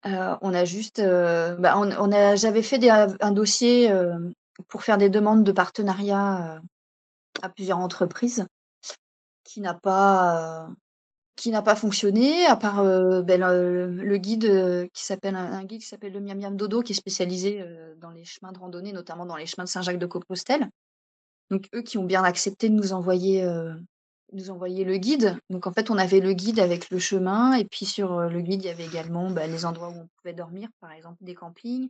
Euh, on a juste, euh, bah, on, on a, j'avais fait des, un dossier euh, pour faire des demandes de partenariat à plusieurs entreprises qui n'a pas, qui n'a pas fonctionné, à part ben, le, le guide qui s'appelle un, un guide qui s'appelle le Miam Miam Dodo, qui est spécialisé dans les chemins de randonnée, notamment dans les chemins de Saint-Jacques de Compostelle. Donc eux qui ont bien accepté de nous envoyer, euh, nous envoyer le guide. Donc en fait, on avait le guide avec le chemin, et puis sur euh, le guide, il y avait également bah, les endroits où on pouvait dormir, par exemple des campings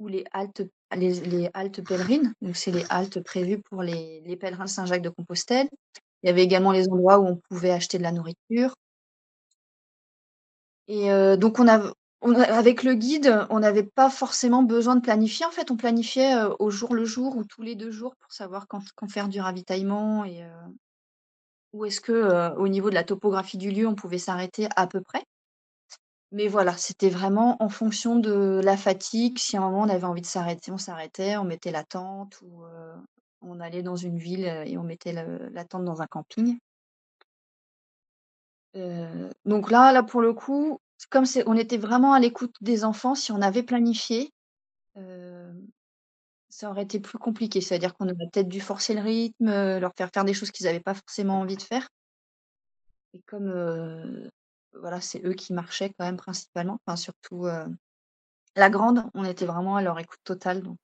ou les haltes, les, haltes pèlerines. Donc c'est les haltes prévues pour les, les pèlerins de Saint-Jacques de Compostelle. Il y avait également les endroits où on pouvait acheter de la nourriture. Et euh, donc on a, avec le guide, on n'avait pas forcément besoin de planifier. En fait, on planifiait euh, au jour le jour ou tous les deux jours pour savoir quand, faire du ravitaillement et euh, où est-ce que, euh, au niveau de la topographie du lieu, on pouvait s'arrêter à peu près. Mais voilà, c'était vraiment en fonction de la fatigue. Si à un moment on avait envie de s'arrêter, on s'arrêtait, on mettait la tente ou on allait dans une ville et on mettait la tente dans un camping. Donc là, là pour le coup, comme c'est, on était vraiment à l'écoute des enfants, si on avait planifié, euh, ça aurait été plus compliqué. C'est-à-dire qu'on aurait peut-être dû forcer le rythme, euh, leur faire faire des choses qu'ils n'avaient pas forcément envie de faire. Et comme euh, voilà, c'est eux qui marchaient quand même principalement, enfin surtout la grande, on était vraiment à leur écoute totale. Donc.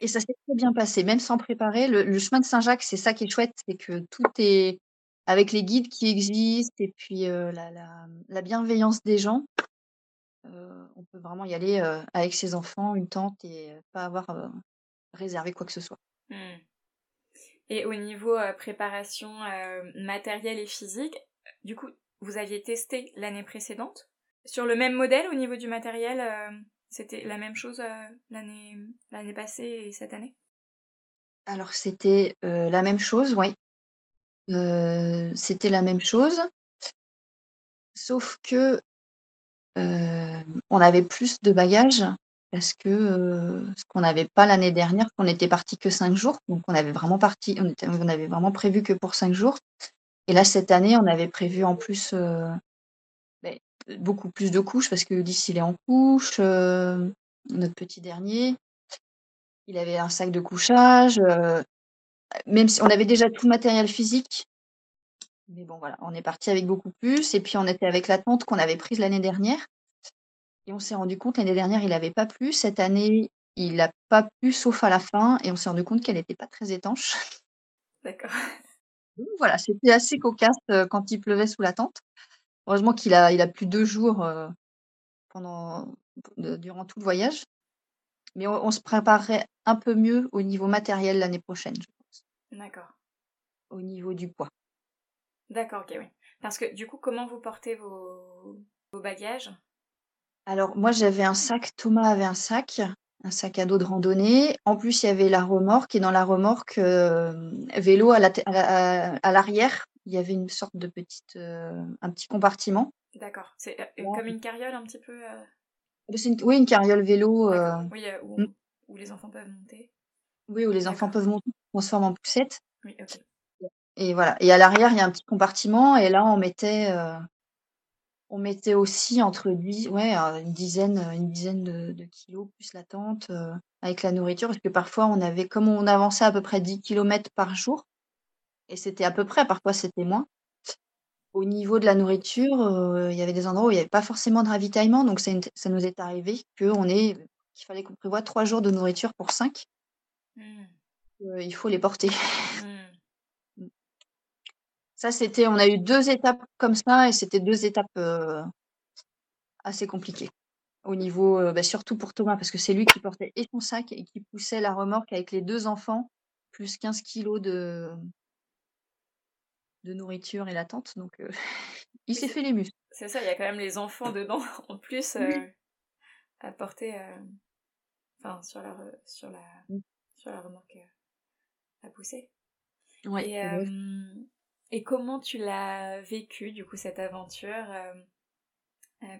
Et ça s'est très bien passé, même sans préparer. Le, le chemin de Saint-Jacques, c'est ça qui est chouette, c'est que tout est avec les guides qui existent et puis euh, la, la, la bienveillance des gens. euh, on peut vraiment y aller euh, avec ses enfants, une tente et pas avoir réservé quoi que ce soit. Hmm. Et au niveau préparation matérielle et physique, du coup, vous aviez testé l'année précédente? Sur le même modèle au niveau du matériel C'était la même chose l'année l'année passée et cette année? Alors c'était euh, la même chose, oui. Euh, c'était la même chose, sauf que euh, on avait plus de bagages parce que euh, ce qu'on n'avait pas l'année dernière, qu'on était parti que cinq jours, donc on avait vraiment parti, on, avait vraiment prévu que pour cinq jours. Et là cette année, on avait prévu en plus ben, beaucoup plus de couches parce que Ulysse il est en couche, notre petit dernier, il avait un sac de couchage, même si on avait déjà tout le matériel physique. Mais bon, voilà, on est parti avec beaucoup plus. Et puis, on était avec la tente qu'on avait prise l'année dernière. Et on s'est rendu compte, l'année dernière, il n'avait pas plu. Cette année, il n'a pas plu, sauf à la fin. Et on s'est rendu compte qu'elle n'était pas très étanche. D'accord. Voilà, c'était assez cocasse euh, quand il pleuvait sous la tente. Heureusement qu'il a, il a plu deux jours euh, pendant, durant tout le voyage. Mais on, on se préparerait un peu mieux au niveau matériel l'année prochaine, D'accord. au niveau du poids. D'accord, ok, oui. Parce que du coup, comment vous portez vos, vos bagages? Alors, moi, j'avais un sac, Thomas avait un sac, un sac à dos de randonnée. En plus, il y avait la remorque, et dans la remorque, euh, vélo à la te- à la- à- à l'arrière, il y avait une sorte de petite, euh, un petit compartiment. D'accord. C'est euh, Ouais. comme une carriole un petit peu une- oui, une carriole vélo. Oui, où, mm. où les enfants peuvent monter. Oui, où les enfants peuvent monter, se transformer en poussette. Oui, ok. Et voilà. Et à l'arrière, il y a un petit compartiment, et là, on mettait, euh, on mettait aussi entre dix, ouais, euh, une dizaine, une dizaine de, de kilos plus la tente euh, avec la nourriture, parce que parfois on avait, comme on avançait à peu près 10 kilomètres par jour, et c'était à peu près, parfois c'était moins. Au niveau de la nourriture, euh, il y avait des endroits où il n'y avait pas forcément de ravitaillement, donc ça, ça nous est arrivé qu'on est, qu'il fallait qu'on prévoie trois jours de nourriture pour cinq. Hmm. Euh, il faut les porter. Hmm. Ça, c'était, on a eu deux étapes comme ça, et c'était deux étapes euh, assez compliquées. Au niveau, euh, bah, surtout pour Thomas, parce que c'est lui qui portait et son sac et qui poussait la remorque avec les deux enfants, plus 15 kilos de, de nourriture et la tente. Donc, il s'est fait les muscles. C'est ça, il y a quand même les enfants dedans en plus Oui. à porter, enfin sur la sur la. Sur la remorque euh, à pousser. Ouais, Et, ouais. euh, et comment tu l'as vécu du coup cette aventure euh,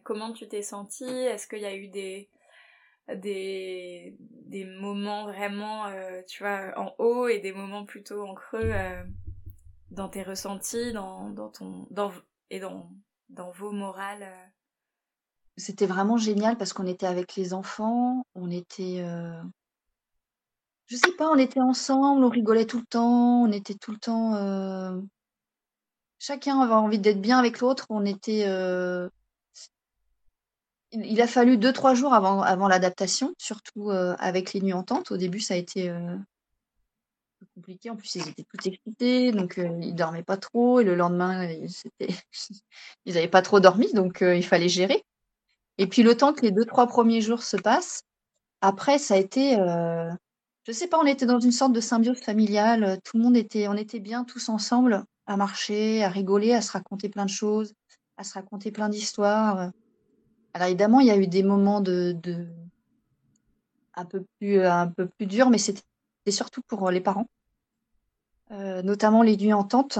Comment tu t'es sentie? Est-ce qu'il y a eu des des, des moments vraiment, euh, tu vois, en haut et des moments plutôt en creux euh, dans tes ressentis, dans, dans ton, dans, et dans, dans vos morales euh? C'était vraiment génial parce qu'on était avec les enfants, on était, je sais pas, on était ensemble, on rigolait tout le temps, on était tout le temps, chacun avait envie d'être bien avec l'autre, on était, il a fallu deux, trois jours avant, avant l'adaptation, surtout euh, avec les nuits ententes. Au début, ça a été euh, compliqué. En plus, ils étaient tout excités, donc euh, ils dormaient pas trop. Et le lendemain, ils n'avaient pas trop dormi, donc il fallait gérer. Et puis le temps que les deux, trois premiers jours se passent, après, ça a été, je sais pas, on était dans une sorte de symbiose familiale. Tout le monde était, on était bien tous ensemble à marcher, à rigoler, à se raconter plein de choses, à se raconter plein d'histoires. Alors évidemment, il y a eu des moments de, un peu plus un peu plus durs, mais c'était surtout pour les parents, euh, notamment les nuits en tente,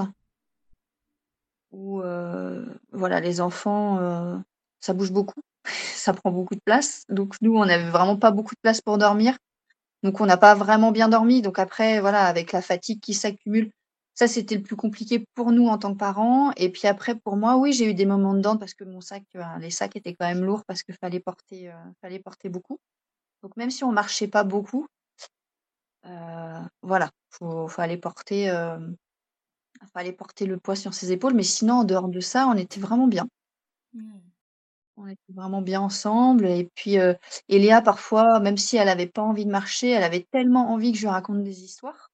où euh, voilà, les enfants, euh, ça bouge beaucoup, ça prend beaucoup de place. Donc nous, on n'avait vraiment pas beaucoup de place pour dormir, donc on n'a pas vraiment bien dormi. Donc après, voilà, avec la fatigue qui s'accumule, ça, c'était le plus compliqué pour nous en tant que parents. Et puis après, pour moi, oui, j'ai eu des moments de dents parce que mon sac, euh, les sacs étaient quand même lourds parce qu'il fallait porter, euh, beaucoup. Donc même si on marchait pas beaucoup, euh, voilà, faut, fallait porter, fallait porter le poids sur ses épaules. Mais sinon, en dehors de ça, on était vraiment bien. Mmh. On était vraiment bien ensemble. Et puis, Eléa, parfois, même si elle avait pas envie de marcher, elle avait tellement envie que je lui raconte des histoires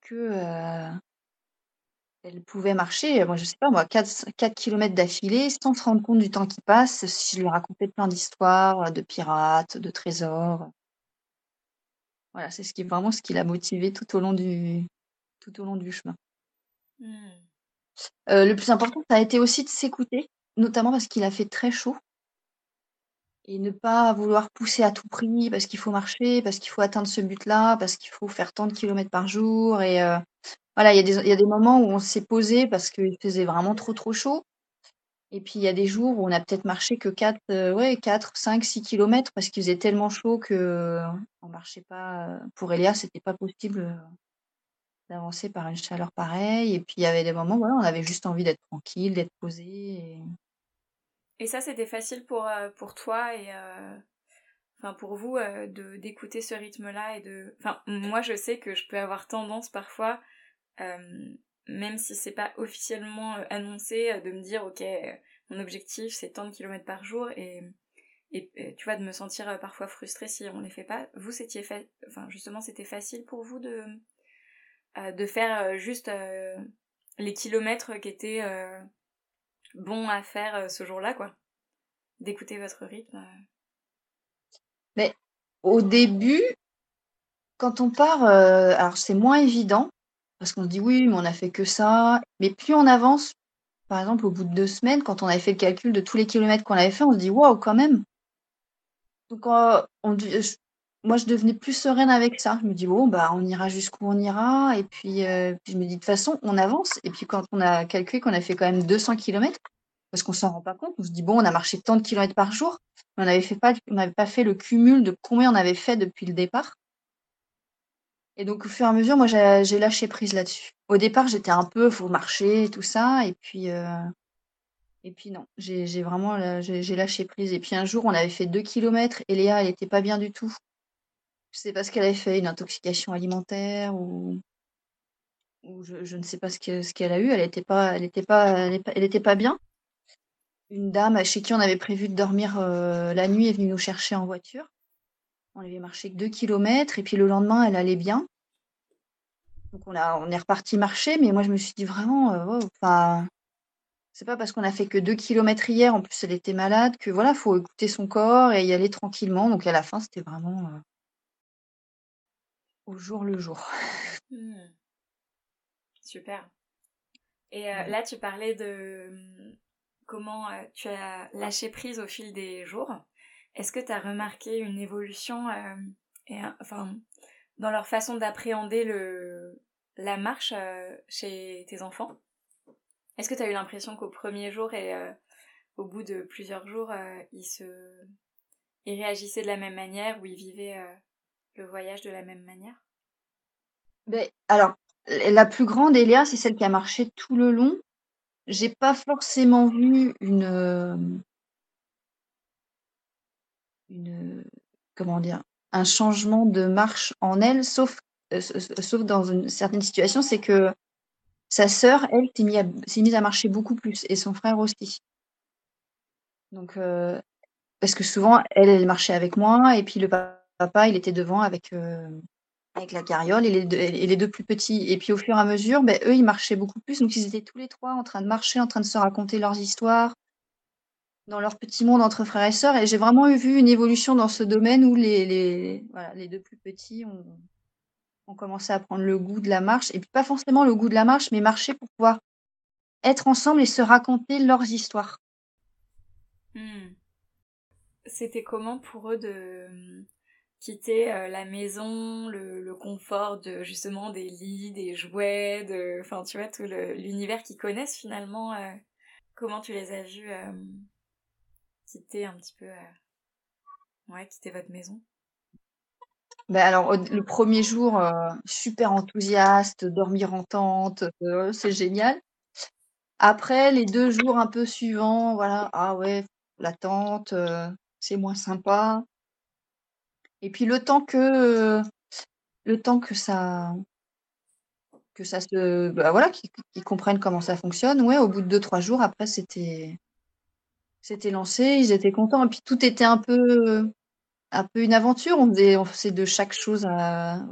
que, elle pouvait marcher, moi je sais pas moi, 4 4 kilomètres d'affilée sans se rendre compte du temps qui passe, si je lui racontais plein d'histoires, de pirates, de trésors. Voilà, c'est ce qui vraiment ce qui l'a motivé tout au long du tout au long du chemin. Mmh. le plus important, ça a été aussi de s'écouter, notamment parce qu'il a fait très chaud et ne pas vouloir pousser à tout prix parce qu'il faut marcher, parce qu'il faut atteindre ce but-là, parce qu'il faut faire tant de kilomètres par jour. Et euh, voilà, il y, a des, il y a des moments où on s'est posé parce qu'il faisait vraiment trop trop chaud. Et puis il y a des jours où on a peut-être marché que 4, euh, ouais, 4 5, 6 kilomètres parce qu'il faisait tellement chaud que euh, on marchait pas. Pour Elia, c'était pas possible d'avancer par une chaleur pareille. Et puis il y avait des moments où on avait juste envie d'être tranquille, d'être posé. Et ça, c'était facile pour, euh, pour toi et euh, enfin pour vous euh, de d'écouter ce rythme-là et de. Enfin, moi, je sais que je peux avoir tendance parfois, même si c'est pas officiellement annoncé, de me dire ok, mon objectif c'est tant de kilomètres par jour et et, tu vois de me sentir parfois frustrée si on les fait pas. Vous, c'était justement, c'était facile pour vous de de faire juste les kilomètres qui étaient bon à faire euh, ce jour-là, quoi. D'écouter votre rythme. Euh. Mais au début, quand on part, euh, alors c'est moins évident, parce qu'on se dit oui, mais on a fait que ça. Mais plus on avance, par exemple, au bout de deux semaines, quand on avait fait le calcul de tous les kilomètres qu'on avait fait, on se dit waouh, quand même. Donc, on, moi, je devenais plus sereine avec ça. Je me dis bon, bah, on ira jusqu'où on ira. Et puis, puis je me dis de toute façon, on avance. Et puis, quand on a calculé qu'on a fait quand même 200 kilomètres, parce qu'on s'en rend pas compte. On se dit bon, on a marché tant de kilomètres par jour, mais on n'avait pas, fait le cumul de combien on avait fait depuis le départ. Et donc au fur et à mesure, moi j'ai lâché prise là-dessus. Au départ, j'étais un peu faut marcher tout ça, et puis euh, et puis non, j'ai vraiment lâché prise. Et puis un jour, on avait fait deux kilomètres, et Léa, elle était pas bien du tout. Je sais pas ce qu'elle avait fait, une intoxication alimentaire ou je, ne sais pas ce qu'elle a eu. Elle était pas elle pas elle pas bien. Une dame chez qui on avait prévu de dormir euh, la nuit est venue nous chercher en voiture. On avait marché que deux kilomètres et puis le lendemain, elle allait bien. Donc on, a, on est reparti marcher, mais moi je me suis dit vraiment, euh, enfin, c'est pas parce qu'on a fait que deux kilomètres hier, en plus elle était malade, que voilà, faut écouter son corps et y aller tranquillement. Donc à la fin, c'était vraiment euh, au jour le jour. Mmh. Super. Et là, tu parlais de comment euh, tu as lâché prise au fil des jours. Est-ce que tu as remarqué une évolution euh, et, enfin, dans leur façon d'appréhender le, la marche euh, chez tes enfants? Est-ce que tu as eu l'impression qu'au premier jour et au bout de plusieurs jours, ils, se, ils réagissaient de la même manière ou ils vivaient le voyage de la même manière? Ben, alors, la plus grande, Eléa, c'est celle qui a marché tout le long. J'ai pas forcément vu une, une, comment dire, un changement de marche en elle, sauf, sauf dans une certaine situation, c'est que sa sœur, elle, s'est mise, à, à marcher beaucoup plus, et son frère aussi. Donc, parce que souvent, elle, elle marchait avec moi, et puis le papa, il était devant avec, avec la carriole et les, deux, plus petits. Et puis au fur et à mesure, ben, eux, ils marchaient beaucoup plus. Donc ils étaient tous les trois en train de marcher, en train de se raconter leurs histoires dans leur petit monde entre frères et sœurs. Et j'ai vraiment vu une évolution dans ce domaine où les, les, les deux plus petits ont, ont commencé à prendre le goût de la marche. Et puis pas forcément le goût de la marche, mais marcher pour pouvoir être ensemble et se raconter leurs histoires. Hmm. C'était comment pour eux de quitter euh, la maison, le, confort de justement des lits, des jouets, de, enfin tu vois tout l'univers qu'ils connaissent finalement. Euh, comment tu les as vus euh, quitter un petit peu, ouais, quitter votre maison? Ben alors le premier jour super enthousiaste, dormir en tente, c'est génial. Après les deux jours un peu suivants, voilà, ah ouais, la tente, c'est moins sympa. Et puis le temps que le temps que ça que ça se bah, voilà, qu'ils comprennent comment ça fonctionne, ouais, au bout de deux trois jours, après c'était c'était lancé, ils étaient contents et puis tout était un peu un peu une aventure. On faisait de chaque chose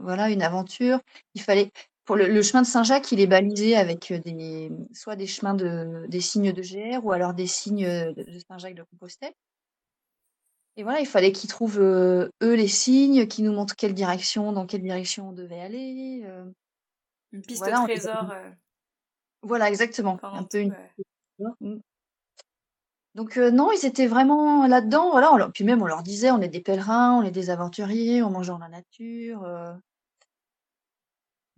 voilà, une aventure. Il fallait pour le, chemin de Saint-Jacques, il est balisé avec des soit des chemins de des signes de GR ou alors des signes de Saint-Jacques de Compostelle. Et voilà, il fallait qu'ils trouvent, eux les signes, qu'ils nous montrent quelle direction dans quelle direction on devait aller, Une piste de trésor, Voilà, exactement, un peu une mmh. Donc non, ils étaient vraiment là-dedans, voilà, puis même on leur disait: «On est des pèlerins, on est des aventuriers, on mange dans la nature»,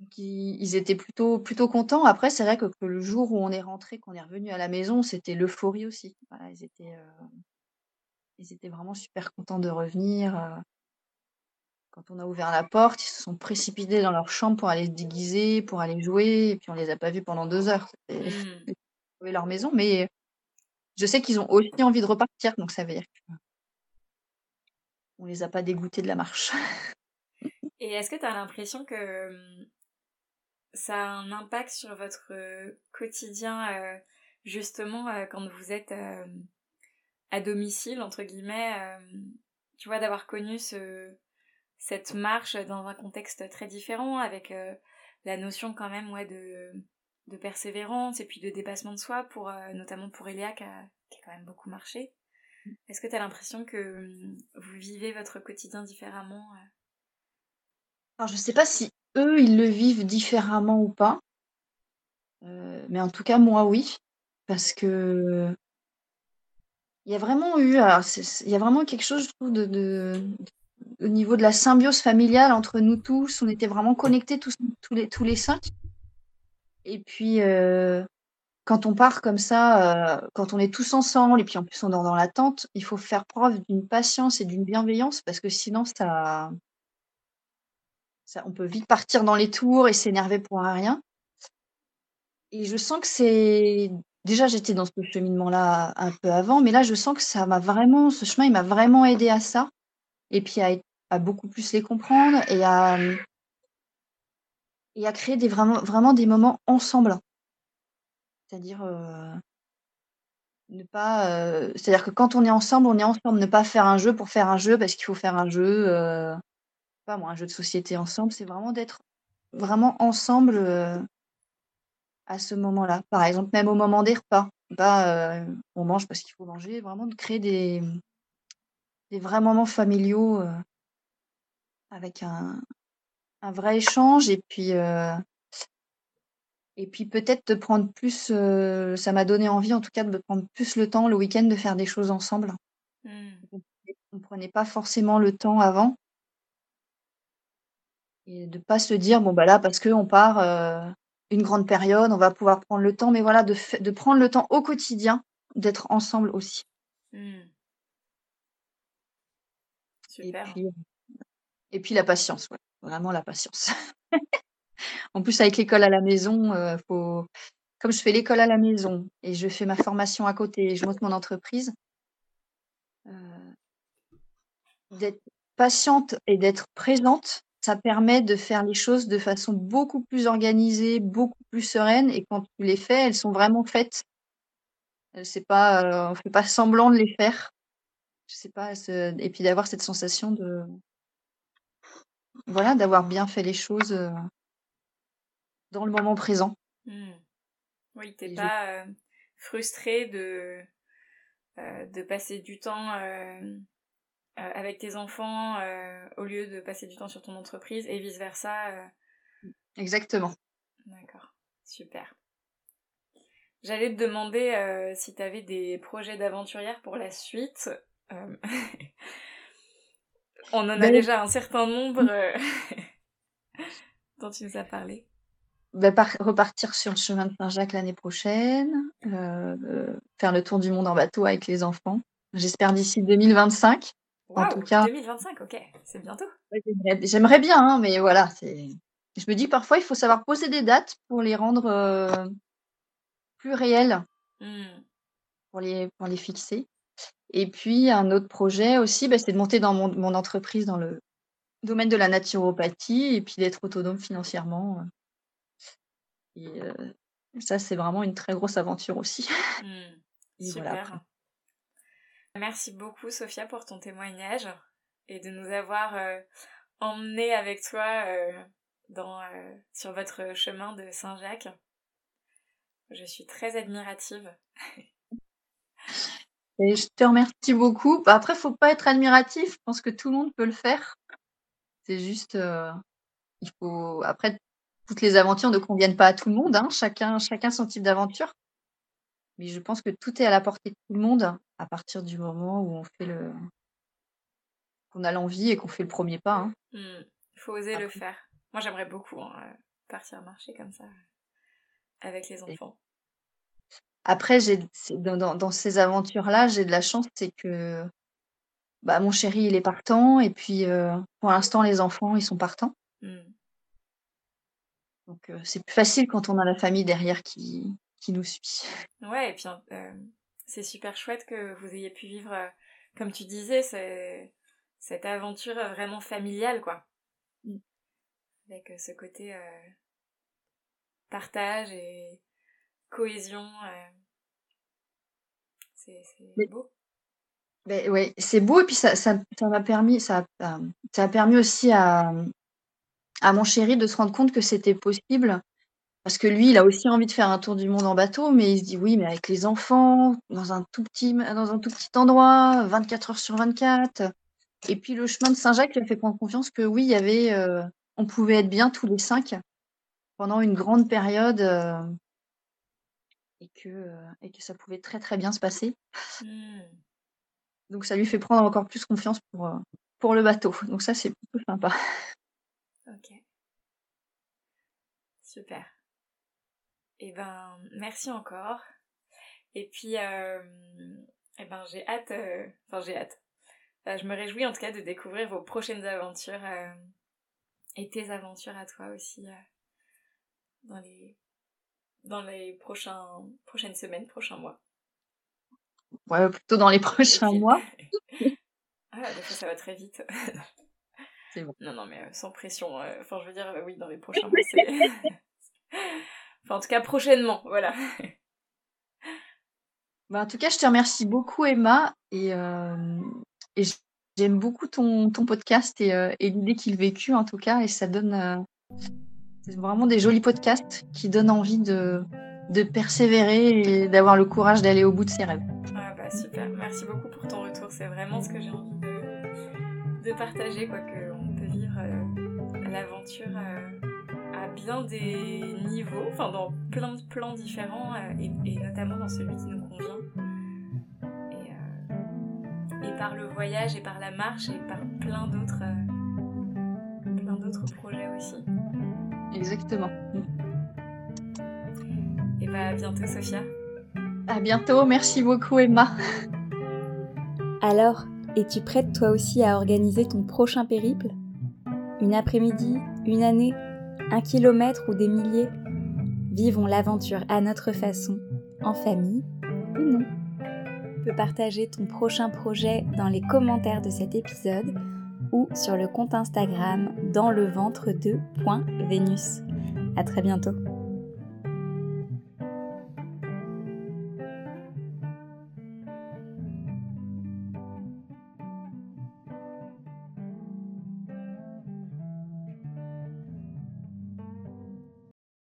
donc ils étaient plutôt plutôt contents. Après, c'est vrai que le jour où on est rentré, qu'on est revenu à la maison, c'était l'euphorie aussi. Voilà, ils étaient, ils étaient vraiment super contents de revenir. Euh. Quand on a ouvert la porte, ils se sont précipités dans leur chambre pour aller se déguiser, pour aller jouer, et puis on les a pas vus pendant deux heures. C'était mmh. leur maison, mais je sais qu'ils ont aussi envie de repartir, donc ça veut dire qu'on les a pas dégoûtés de la marche. Et est-ce que tu as l'impression que mmh, ça a un impact sur votre quotidien, euh, justement, euh, quand vous êtes à domicile, entre guillemets, euh, tu vois, d'avoir connu ce, cette marche dans un contexte très différent, avec euh, la notion quand même ouais, de, de persévérance et puis de dépassement de soi, pour, euh, notamment pour Eléa qui a, qui a, quand même beaucoup marché. Est-ce que tu as l'impression que vous vivez votre quotidien différemment Alors je sais pas si eux, ils le vivent différemment ou pas. mais en tout cas, moi, oui. Parce que il y a vraiment eu il y a vraiment quelque chose, trouve, de au niveau de la symbiose familiale entre nous tous. On était vraiment connectés tous les tous les cinq. Et puis, euh, quand on part comme ça, euh, quand on est tous ensemble et puis en plus on dort dans la tente, il faut faire preuve d'une patience et d'une bienveillance parce que sinon ça ça on peut vite partir dans les tours et s'énerver pour un rien. Et je sens que c'est Déjà, j'étais dans ce cheminement-là un peu avant, mais là, je sens que ça m'a vraiment ce chemin, m'a vraiment aidé à ça et puis à beaucoup plus les comprendre et à créer des vraiment vraiment des moments ensemble. C'est-à-dire, euh, ne pas, euh, c'est-à-dire que quand on est ensemble, on est ensemble. Ne pas faire un jeu pour faire un jeu parce qu'il faut faire un jeu, euh, pas moi, un jeu de société ensemble. C'est vraiment d'être vraiment ensemble, à ce moment-là. Par exemple, même au moment des repas, pas, euh, on mange parce qu'il faut manger, vraiment de créer des des vrais moments familiaux, euh, avec un un vrai échange et puis, euh et puis peut-être de prendre plus, ça m'a donné envie en tout cas de prendre plus le temps le week-end de faire des choses ensemble. Mmh. On prenait pas forcément le temps avant. Et de pas se dire: «Bon, bah, là parce qu'on part, une grande période, on va pouvoir prendre le temps, mais voilà, de, de prendre le temps au quotidien d'être ensemble aussi. Mmh. Super. Et puis, et puis la patience, ouais. vraiment la patience. en plus, avec l'école à la maison, faut... comme je fais l'école à la maison et je fais ma formation à côté et je monte mon entreprise, d'être patiente et d'être présente, ça permet de faire les choses de façon beaucoup plus organisée, beaucoup plus sereine. Et quand tu les fais, elles sont vraiment faites. C'est pas, on fait pas semblant de les faire. Je sais pas, et puis d'avoir cette sensation de, voilà, d'avoir bien fait les choses dans le moment présent. Mmh. Oui, t'es pas frustré de, de passer du temps euh, avec tes enfants euh, au lieu de passer du temps sur ton entreprise et vice versa. Euh. Exactement. D'accord, super. J'allais te demander si tu avais des projets d'aventurière pour la suite. On en a ben déjà un certain nombre dont tu nous as parlé. Ben, repartir sur le chemin de Saint-Jacques l'année prochaine, faire le tour du monde en bateau avec les enfants. J'espère d'ici 2025 en tout cas. 2025, ok, c'est bientôt. J'aimerais bien, hein, mais voilà, c'est. Je me dis parfois il faut savoir poser des dates pour les rendre euh, plus réelles, mmh. pour les pour les fixer. Et puis un autre projet aussi, bah, c'est de monter dans mon, entreprise dans le domaine de la naturopathie et puis d'être autonome financièrement. Et euh, ça, c'est vraiment une très grosse aventure aussi. Mmh. Super. Merci beaucoup Sophia pour ton témoignage et de nous avoir euh, emmenés avec toi euh, dans, euh, sur votre chemin de Saint-Jacques. Je suis très admirative. Et je te remercie beaucoup. Bah, après, faut pas être admiratif. Je pense que tout le monde peut le faire. C'est juste, il faut. Après, toutes les aventures ne conviennent pas à tout le monde. Hein. Chacun, chacun son type d'aventure. Mais je pense que tout est à la portée de tout le monde à partir du moment où on fait le qu'on a l'envie et qu'on fait le premier pas. Hein. Mmh. Il faut oser le faire. Moi, j'aimerais beaucoup hein, euh, partir marcher comme ça avec les enfants. Après, j'ai dans, dans, ces aventures-là, j'ai de la chance, c'est que bah, mon chéri, il est partant, et puis euh, pour l'instant, les enfants, ils sont partants. Mmh. Donc, euh, c'est plus facile quand on a la famille derrière qui, qui nous suit. Ouais, et puis euh, c'est super chouette que vous ayez pu vivre, euh, comme tu disais, cette aventure vraiment familiale, quoi. Mm. Avec euh, ce côté partage et cohésion. c'est beau. Mais, ouais, c'est beau et puis ça, ça, m'a permis, ça, ça a permis aussi à, à mon chéri de se rendre compte que c'était possible parce que lui, il a aussi envie de faire un tour du monde en bateau, mais il se dit oui, mais avec les enfants, dans un tout petit, dans un tout petit endroit, 24 heures sur 24. Et puis le chemin de Saint-Jacques lui a fait prendre confiance que oui, il y avait, euh, on pouvait être bien tous les cinq pendant une grande période euh, et que euh, et que ça pouvait très très bien se passer. Mmh. Donc ça lui fait prendre encore plus confiance pour pour le bateau. Donc ça c'est plutôt sympa. Ok. Super. Et eh ben, merci encore. Et puis, euh, eh ben, j'ai hâte, euh, enfin, j'ai hâte. je me réjouis en tout cas de découvrir vos prochaines aventures euh, et tes aventures à toi aussi dans les, dans les prochains, prochaines semaines, prochains mois. Ouais, plutôt dans les prochains mois. ah, des fois ça va très vite. C'est bon. Non, non, mais sans pression. Enfin, je veux dire, oui, dans les prochains mois, c'est. Enfin, en tout cas, prochainement, voilà. Bah, en tout cas, je te remercie beaucoup, Emma. Et, euh, j'aime beaucoup ton, podcast euh, et, l'idée qu'il vécu, en tout cas. Et ça donne euh, vraiment des jolis podcasts qui donnent envie de, de persévérer et d'avoir le courage d'aller au bout de ses rêves. Ah bah super, merci beaucoup pour ton retour. C'est vraiment ce que j'ai envie de, de partager, quoi, qu'on peut vivre l'aventure bien des niveaux, enfin dans plein de plans différents, euh, et, notamment dans celui qui nous convient. Et, euh, et, par le voyage, et par la marche, et par plein d'autres euh, plein d'autres projets aussi. Exactement. Et bah à bientôt Sophia. À bientôt, merci beaucoup Emma. Alors, Es-tu prête toi aussi à organiser ton prochain périple? Une après-midi Une année Un kilomètre ou des milliers Vivons l'aventure à notre façon, en famille ou non. Tu peux partager ton prochain projet dans les commentaires de cet épisode ou sur le compte Instagram dans le ventre de. À très bientôt.